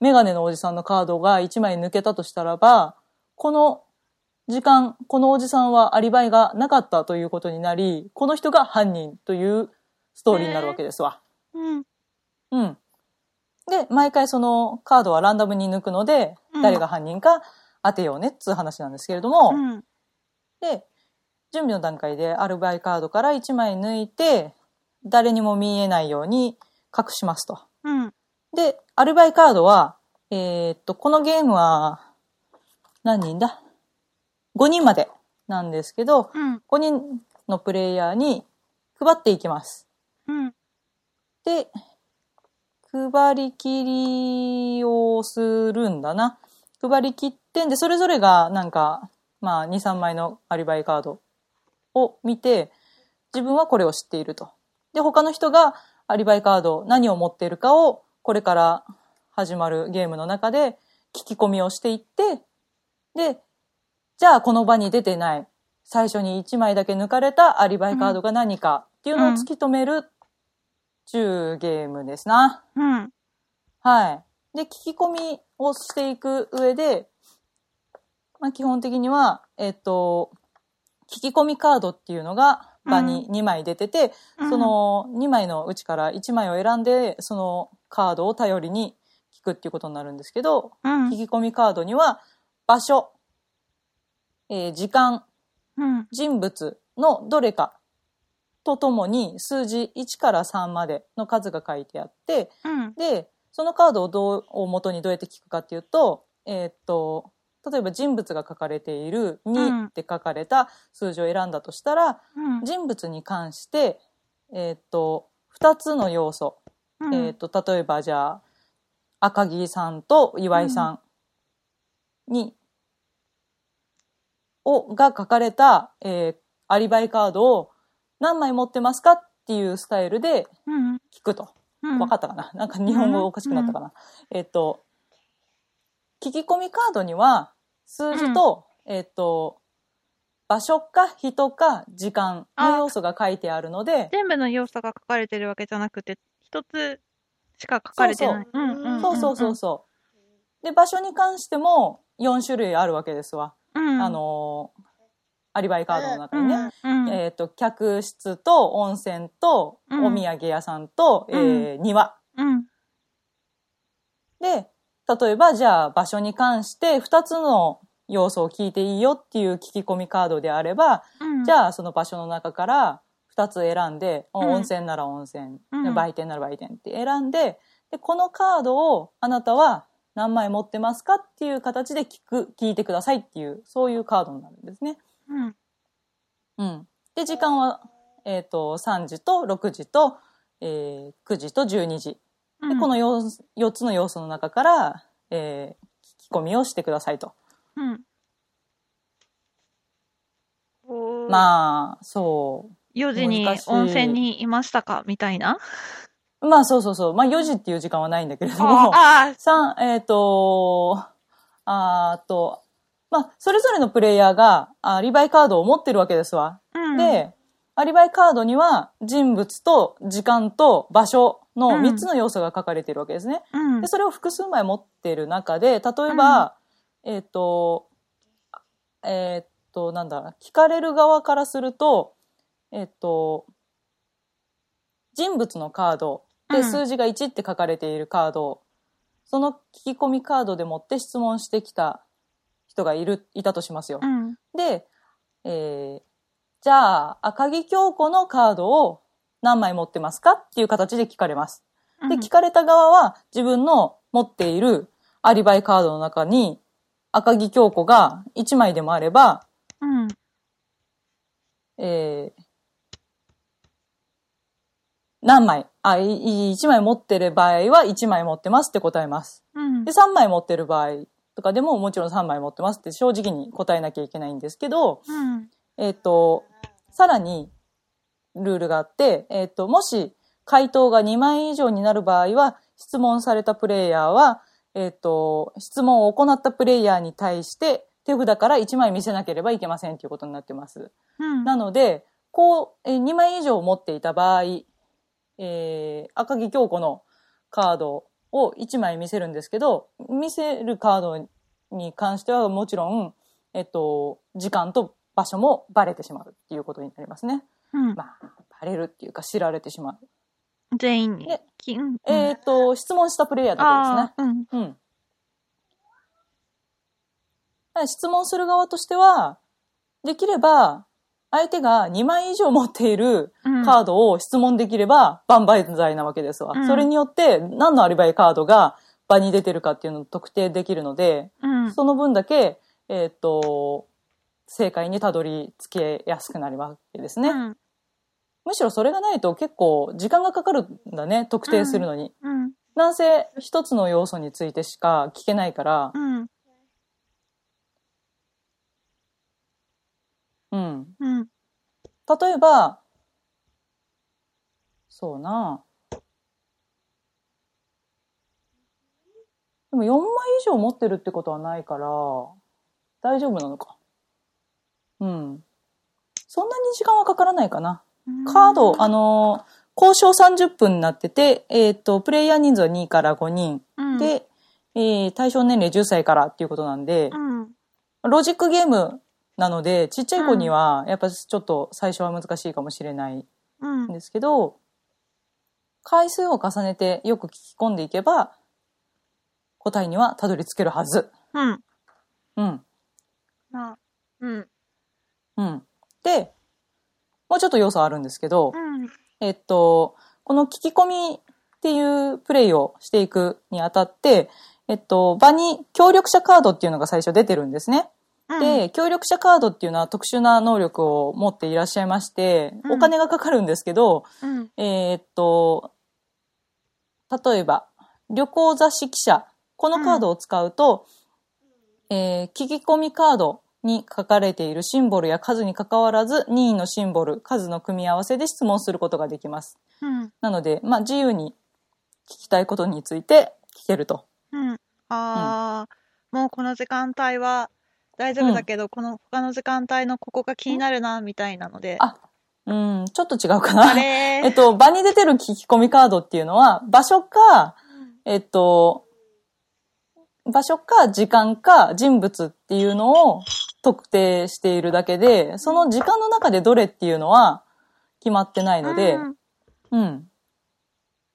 メガネのおじさんのカードが1枚抜けたとしたらば、この時間、このおじさんはアリバイがなかったということになり、この人が犯人というストーリーになるわけですわ。うん、うん。で、毎回そのカードはランダムに抜くので、うん誰が犯人か当てようねっつう話なんですけれども、うん、で、準備の段階でアルバイカードから1枚抜いて、誰にも見えないように隠しますと。うん、で、アルバイカードは、えーっと、このゲームは、何人だ ?5 人までなんですけど、うん、5人のプレイヤーに配っていきます。で、配り切りをするんだな。配り切ってんで、それぞれがなんか、まあ、2、3枚のアリバイカードを見て、自分はこれを知っていると。で、他の人がアリバイカード、何を持っているかを、これから始まるゲームの中で聞き込みをしていって、で、じゃあこの場に出てない、最初に1枚だけ抜かれたアリバイカードが何かっていうのを突き止めるちゅうゲームですな。うん、はい。で、聞き込みをしていく上で、まあ、基本的には、えっと、聞き込みカードっていうのが場に2枚出てて、うん。その2枚のうちから1枚を選んで、そのカードを頼りに聞くっていうことになるんですけど、うん。聞、き込みカードには場所、えー時間、うん、人物のどれかとともに数字1から3までの数が書いてあって、うん、で、そのカードをどう、を元にどうやって聞くかっていうと、えーっと、例えば人物が書かれているうん。2って書かれた数字を選んだとしたら、うん、人物に関して、えーっと、2つの要素。うん、えーっと、例えばじゃあ、赤木さんと岩井さんに、を、が書かれた、えーアリバイカードを何枚持ってますかっていうスタイルでうん、聞くと。うん、わかったかな？なんか日本語おかしくなったかな、えっと、聞き込みカードには数字と、えっと、場所か人か時間の要素が書いてあるので、全部の要素が書かれてるわけじゃなくて、一つしか書かれてない。そううんうんそうそうそうそう。で、場所に関しても4種類あるわけですわ。うん。あのーアリバイカードの中にね。うん、えっ、と、客室と温泉とうん。お土産屋さんと、えー庭。うん、で、例えばじゃあ場所に関して2つの要素を聞いていいよっていう聞き込みカードであれば、うん、じゃあその場所の中から2つ選んで、うん。温泉なら温泉、うん。売店なら売店って選んで、で、このカードをあなたは何枚持ってますかっていう形で聞く、聞いてくださいっていう、そういうカードになるんですね。うん、うん。で、時間は、えっ、と、3時と6時と、えー9時と12時。で、この 4, 4つの要素の中から、えー聞き込みをしてくださいと。うん、まあ、そ4時に温泉にいましたか？みたいな？う。まあ、そうそうそう。まあ、4時っていう時間はないんだけれども、あ三えっ、と、あーと、まあ、それぞれのプレイヤーが、アリバイカードを持ってるわけですわ。あ、うん、で、アリバイカードには人物と時間と場所のうん3つの要素が書かれているわけですね。うんで、。それを複数枚持っている中で、例えば、えっ、と、えっ、と、なんだ、聞かれる側からすると、えっ、と、人物のカードでうん数字が1って書かれているカードを、その聞き込みカードでもって質問してきた人がいる、いたとしますよ。うん。で、えーじゃあ、赤木京子のカードを何枚持ってますかっていう形で聞かれます。で、聞かれた側は自分の持っているアリバイカードの中に赤木京子が1枚でもあれば、うん。えー何枚あ、いい1枚持ってる場合は1枚持ってますって答えます。うんで、。3枚持ってる場合とかでももちろん3枚持ってますって正直に答えなきゃいけないんですけど、うん。えっ、と、さらにルールがあって、えっ、と、もし回答が2枚以上になる場合は、質問されたプレイヤーは、えっ、と、質問を行ったプレイヤーに対して手札から1枚見せなければいけませんということになってます。うん。なので、こう、えー2枚以上持っていた場合、えー赤木京子のカードを1枚見せるんですけど、見せるカードに関してはもちろん、えっと、時間と場所もバレてしまうっていうことになりますね。うん。まあ、バレるっていうか知られてしまう。全員にうん。えっと、質問したプレイヤーだ。けですね。うん。だから質問する側としては、できれば、相手が2枚以上持っているうん。カードを質問できれば万々歳なわけですわ。うんそれによって何のアリバイカードが場に出てるかっていうのを特定できるので、うん。その分だけ、えーっと、正解にたどり着けやすくなるわけですね。うん。むしろそれがないと結構時間がかかるんだね、特定するのに。うん。なんせ一つの要素についてしか聞けないから、うん。例えば、そうなでも4枚以上持ってるってことはないから、大丈夫なのか。うん。そんなに時間はかからないかな。カード、あのー交渉30分になってて、えっ、と、プレイヤー人数は2から5人。うん、で、えー対象年齢10歳からっていうことなんで、うん。ロジックゲームなので、ちっちゃい子には、やっぱちょっと最初は難しいかもしれないうんん。ですけど、回数を重ねてよく聞き込んでいけば、答えにはたどり着けるはず。うん。うん。まあ、うん。うん。で、もうちょっと要素あるんですけど、うん。えっと、この聞き込みっていうプレイをしていくにあたって、えっと、場に協力者カードっていうのが最初出てるんですね。で、協力者カードっていうのは特殊な能力を持っていらっしゃいまして、うんお金がかかるんですけど、うん。えーっと、例えば、旅行雑誌記者。このカードを使うと、えー聞き込みカードに書かれているシンボルや数に関わらず、任意のシンボル、数の組み合わせで質問することができます。うん。なので、まあ、自由に聞きたいことについて聞けると。うん。ああ、もうこの時間帯は大丈夫だけど、この他の時間帯のここが気になるな、みたいなので。あうん、ちょっと違うかな。<laughs> えっと、場に出てる聞き込みカードっていうのは、場所か、えっと、場所か時間か人物っていうのを特定しているだけで、その時間の中でどれっていうのは決まってないので、うんうん。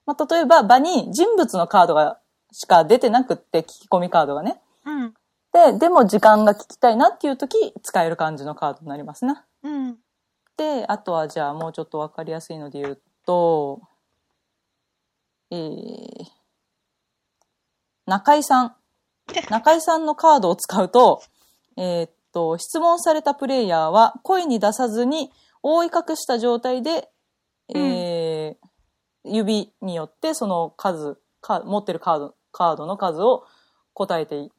まあ、例えば場に人物のカードがしか出てなくって、聞き込みカードがね。うん。で、でも時間が聞きたいなっていう時、使える感じのカードになりますね。うん。で、あとはじゃあもうちょっとわかりやすいので言うと、えー、中井さん。<laughs> 中井さんのカードを使うと、えーっと、質問されたプレイヤーは声に出さずに覆い隠した状態で、えー指によってその数、か持ってるカード、カードの数を答えて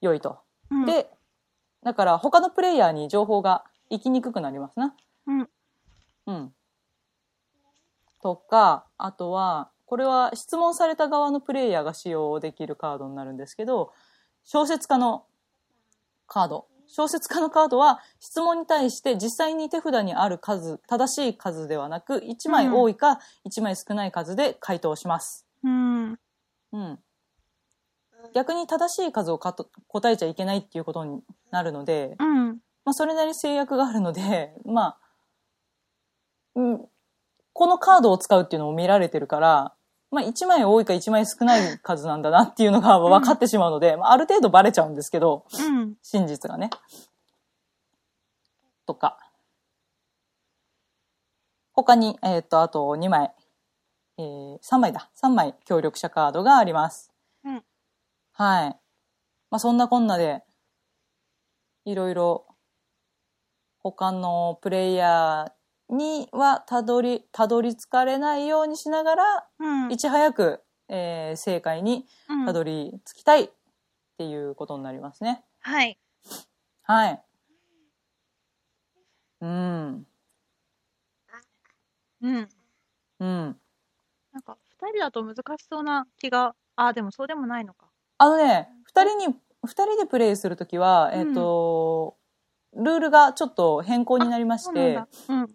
よいと。うん、で、だから他のプレイヤーに情報が行きにくくなりますな。うん。うん。とか、あとは、これは質問された側のプレイヤーが使用できるカードになるんですけど、小説家のカード小説家のカードは質問に対して実際に手札にある数、正しい数ではなく、1枚多いか1枚少ない数で回答します。うん。うん。逆に正しい数をかと答えちゃいけないっていうことになるので、うん。まあ、それなりに制約があるので、<laughs> まあ、うん、このカードを使うっていうのを見られてるから、まあ、1枚多いか1枚少ない数なんだなっていうのが <laughs> 分かってしまうので、まあ、ある程度バレちゃうんですけど、うん。真実がね。とか。他に、えっ、と、あと2枚。えー、3枚だ。3枚協力者カードがあります。うんはい。まあ、そんなこんなで、いろいろ、他のプレイヤーにはたどり、たどり着かれないようにしながら、うん。いち早く、えー正解にうんたどり着きたいっていうことになりますね。はい。はい。うん。うん。うん。なんか、二人だと難しそうな気が、あ、でもそうでもないのか。あのね、二人に、二人でプレイするときは、うんえっ、と、ルールがちょっと変更になりまして。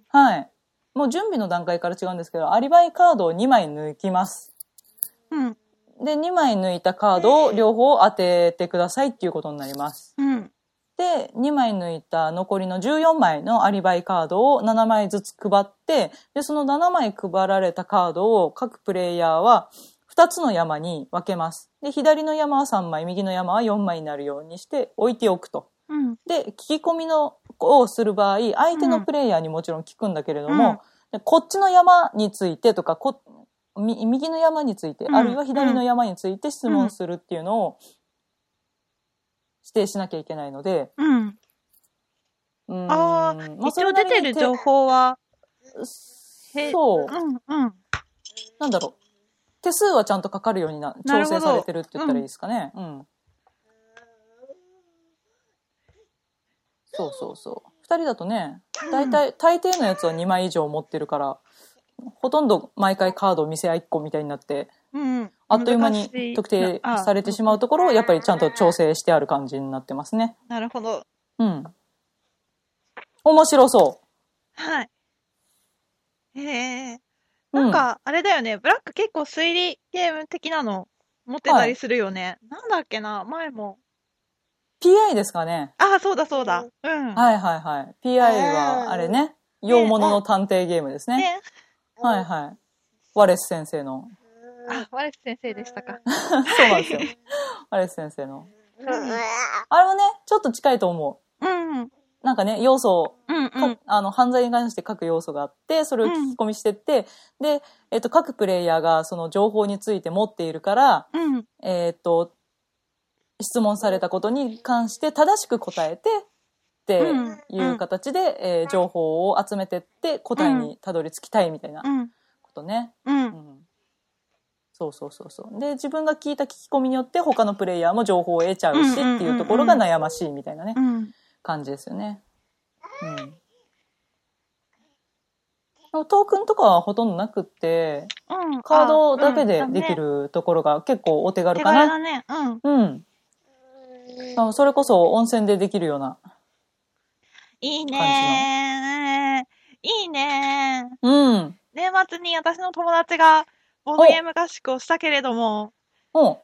はい。もう準備の段階から違うんですけど、アリバイカードを2枚抜きます。うん。で、2枚抜いたカードを両方当ててくださいっていうことになります。うん。で、2枚抜いた残りの14枚のアリバイカードを7枚ずつ配って、で、その7枚配られたカードを各プレイヤーは2つの山に分けます。で、左の山は3枚、右の山は4枚になるようにして置いておくと。うん。で、聞き込みのをする場合、相手のプレイヤーにもちろん聞くんだけれども、でこっちの山についてとか、こみ右の山について、うんあるいは左の山について質問するっていうのを指定しなきゃいけないので、うん。うーんあまあ、一応出てる情報は、へそう、うん、うん。なんだろう。手数はちゃんとかかるようにな、調整されてるって言ったらいいですかね。うん。そうそうそう。二人だとね、大体、大抵のやつは2枚以上持ってるから、ほとんど毎回カードを見せ合いっこみたいになって、うん。あっという間に特定されてしまうところを、やっぱりちゃんと調整してある感じになってますね。なるほど。うん。面白そはい。へえ。う。うなん、か、あれだよね。ブラック結構推理ゲーム的なの持ってたりするよね。なんだっけな？前も。PI ですかね。ああ、そうだそうだ。うん。はいはいはい。PI は、あれね、洋物の探偵ゲームですね。ね。はいはい。ワレス先生の。あ、ワレス先生でしたか。<laughs> そうなんですよ。<laughs> ワレス先生の。あれはね、ちょっと近いと思う。うん。うん。なんかね、要素うん。かあの、犯罪に関して各要素があって、それを聞き込みしてって、で、えっと、各プレイヤーがその情報について持っているから、うん。えっと、質問されたことに関して正しく答えて、っていう形で、えー情報を集めてって答えにたどり着きたいみたいなうん。ことね。う。うんんそうそうそうそう。で、自分が聞いた聞き込みによって他のプレイヤーも情報を得ちゃうしうんうんうんうんっていうところが悩ましいみたいなね、うん。感じですよね。うん。でもトークンとかはほとんどなくって、うん。カードだけでできるところが結構お手軽手かな。軽だね。うん。うん。あそれこそ温泉でできるような。いいねー。いいねー。うん。年末に私の友達がボードゲーム合宿をしたけれども、うん。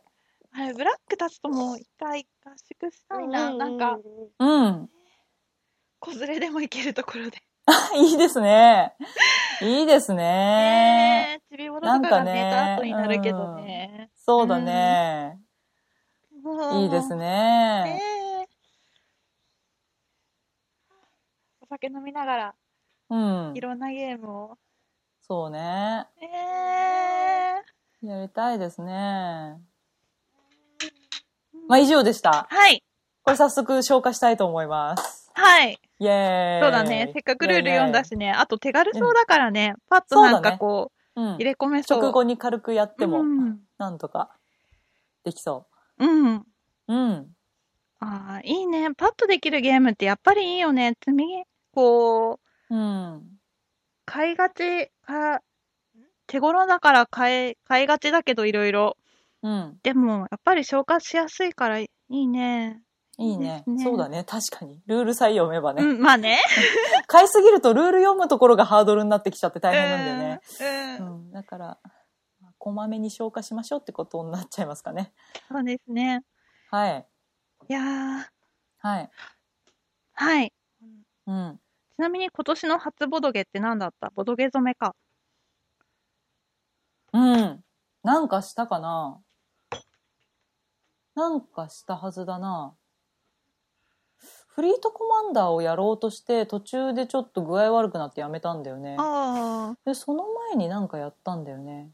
あれ、ブラックたちとも一回合宿したいな。なんか、うん。子連れでも行けるところで。<laughs> いいですね。いいですね。ねえ、ちびぼろとかがなんかね寝た後になるけどね。そうだね。もういいですねね。えお酒飲みながらうんい。ろんなゲームを。そうね。えー、やりたいですね。まあ、以上でした。はい。これ早速消化したいと思います。はい。イェーイ。そうだね。せっかくルール読んだし。しね。あと手軽そうだからね。パッとなんかこう、うん入。れ込めそう。直後に軽くやってもう、ん。なんとかできそうん。う。うん。ああ、いいね。パッとできるゲームってやっぱりいいよね。積み、こう、うん。買いがち、か、手頃だから買い、買いがちだけどいろいろ。うん。でも、やっぱり消化しやすいからいいね。いいね。ね。そうだね。確かに。ルールさえ読めばね、うん、まあね。<laughs> 買いすぎるとルール読むところがハードルになってきちゃって大変なんだよね、うん。だからこまめに消化しましょうってことになっちゃいますかね。そうですね。はい。いやー、はい。はい。うん。ちなみに今年の初ボドゲって何だった？ボドゲ染めか。うん。なんかしたかな？なんかしたはずだなフリートコマンダーをやろうとして途中でちょっと具合悪くなってやめたんだよねあでその前になんかやったんだよね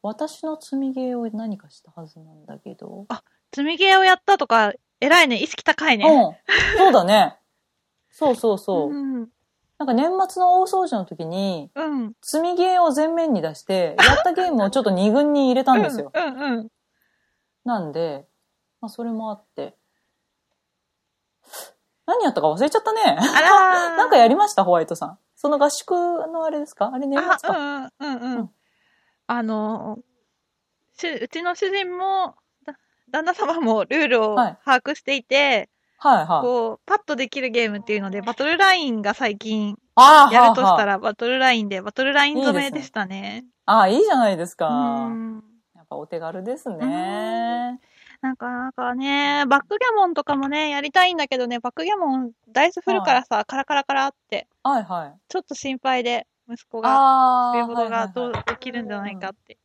私の積みゲーを何かしたはずなんだけど、積みゲーをやったとか、偉いね。意識高いね。うんそうだね <laughs> そうそうそう、うん。なんか年末の大掃除の時にうん。積みゲーを前面に出してやったゲームをちょっと2軍に入れたんですよ、うんうんうん。なんで、まあ、それもあって。何やったか忘れちゃったね。あらー。<laughs> なんかやりました？ホワイトさん。その合宿のあれですか？あれ年末あ、か、うんうん。うんううん。ん。あの、しうちの主人も、だ旦那様もルールをはい。把握していて、はいはい。こう、パッとできるゲームっていうので、バトルラインが最近ああやるとしたはら、バトルラインで、バトルライン染いいですね。めでしたね。あはああいいじゃないですか、うん。やっぱお手軽ですね。なん。か、なんかね、バックギャモンとかもね、やりたいんだけどね、バックギャモン、ダイス振るからさ、カラカラカラって、はいはい。ちょっと心配で、息子が、ああそういうことがどうはいはいはい起きるんじゃないかって。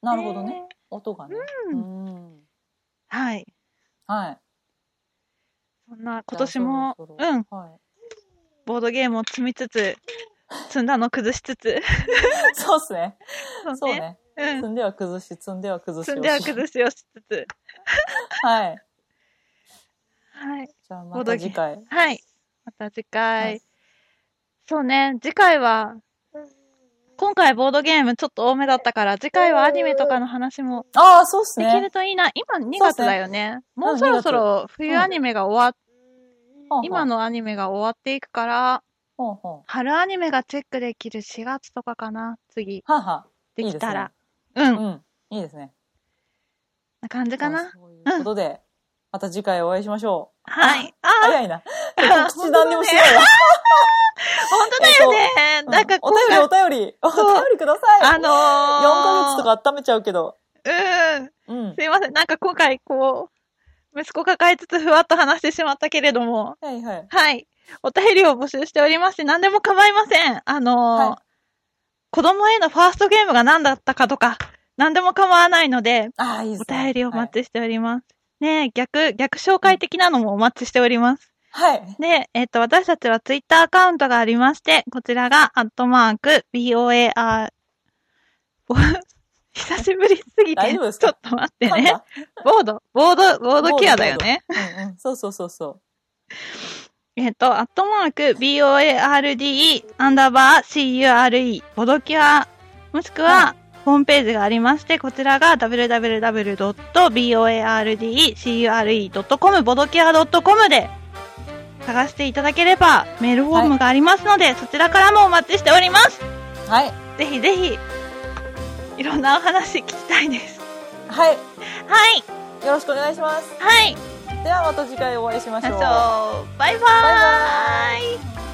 なるほどね。ね音がね。ううん。はい。はい。そんな、今年も、うん、はい。ボードゲームを積みつつ、積んだの崩しつつ、<laughs> そうっすね。そうね。うん。積んでは崩し、積んでは崩しをし。積んでは崩しをしつつ、<laughs> はい。はい。じゃあまた次回。はい。また次回。はいそうね、次回は、今回ボードゲームちょっと多めだったから、次回はアニメとかの話もああ、そうっすできるね。といいな。今2月だよね。もううんそろそろ冬アニメが終わっ、今。のアニメが終わっていくから、ほうほう。春アニメがチェックできる4月とかかな、次。はあはあ。できたら。いうん。うん。いいですね。な感じかな？そういうことで、また次回お会いしましょう。はい。あ早いな。口何にもしないわ。<laughs> 本当だよね。うんなんかお便りお便り。お便りください。あのー、4ヶ月とか温めちゃうけど。うん。うん。すいません。なんか今回、こう、息子抱えつつふわっと話してしまったけれども、はいはい。はい。お便りを募集しておりまして、何でも構いません。あのーはい子供へのファーストゲームが何だったかとか、何でも構わないので、ああ、いいでお。便りをお待ちしております。ねえ逆、逆紹介的なのもお待ちしております。はい。はい。で、えっ、と、私たちはツイッターアカウントがありまして、こちらが、アットマーク、BOAR、<laughs> 久しぶりすぎて、ちょっ大丈夫ですか？と待ってねだ？ボード、ボード、ボードケアだよね。うんうん。そうそうそうそう。えっ、と、アットマーク、BOARDE、アンダーバー、CURE、ボドキュア、もしくは、はホームページがありまして、こちらが www.boardecure.com、ボドキュア .com で探していただければ、メールフォームがありますので、そちらからもお待ちしております。はい。ぜひぜひ、いろんなお話聞きたいです。はい。はい、よろしくお願いします。はい、ではまた次回お会いしましょう。バイバーイ。バイバーイ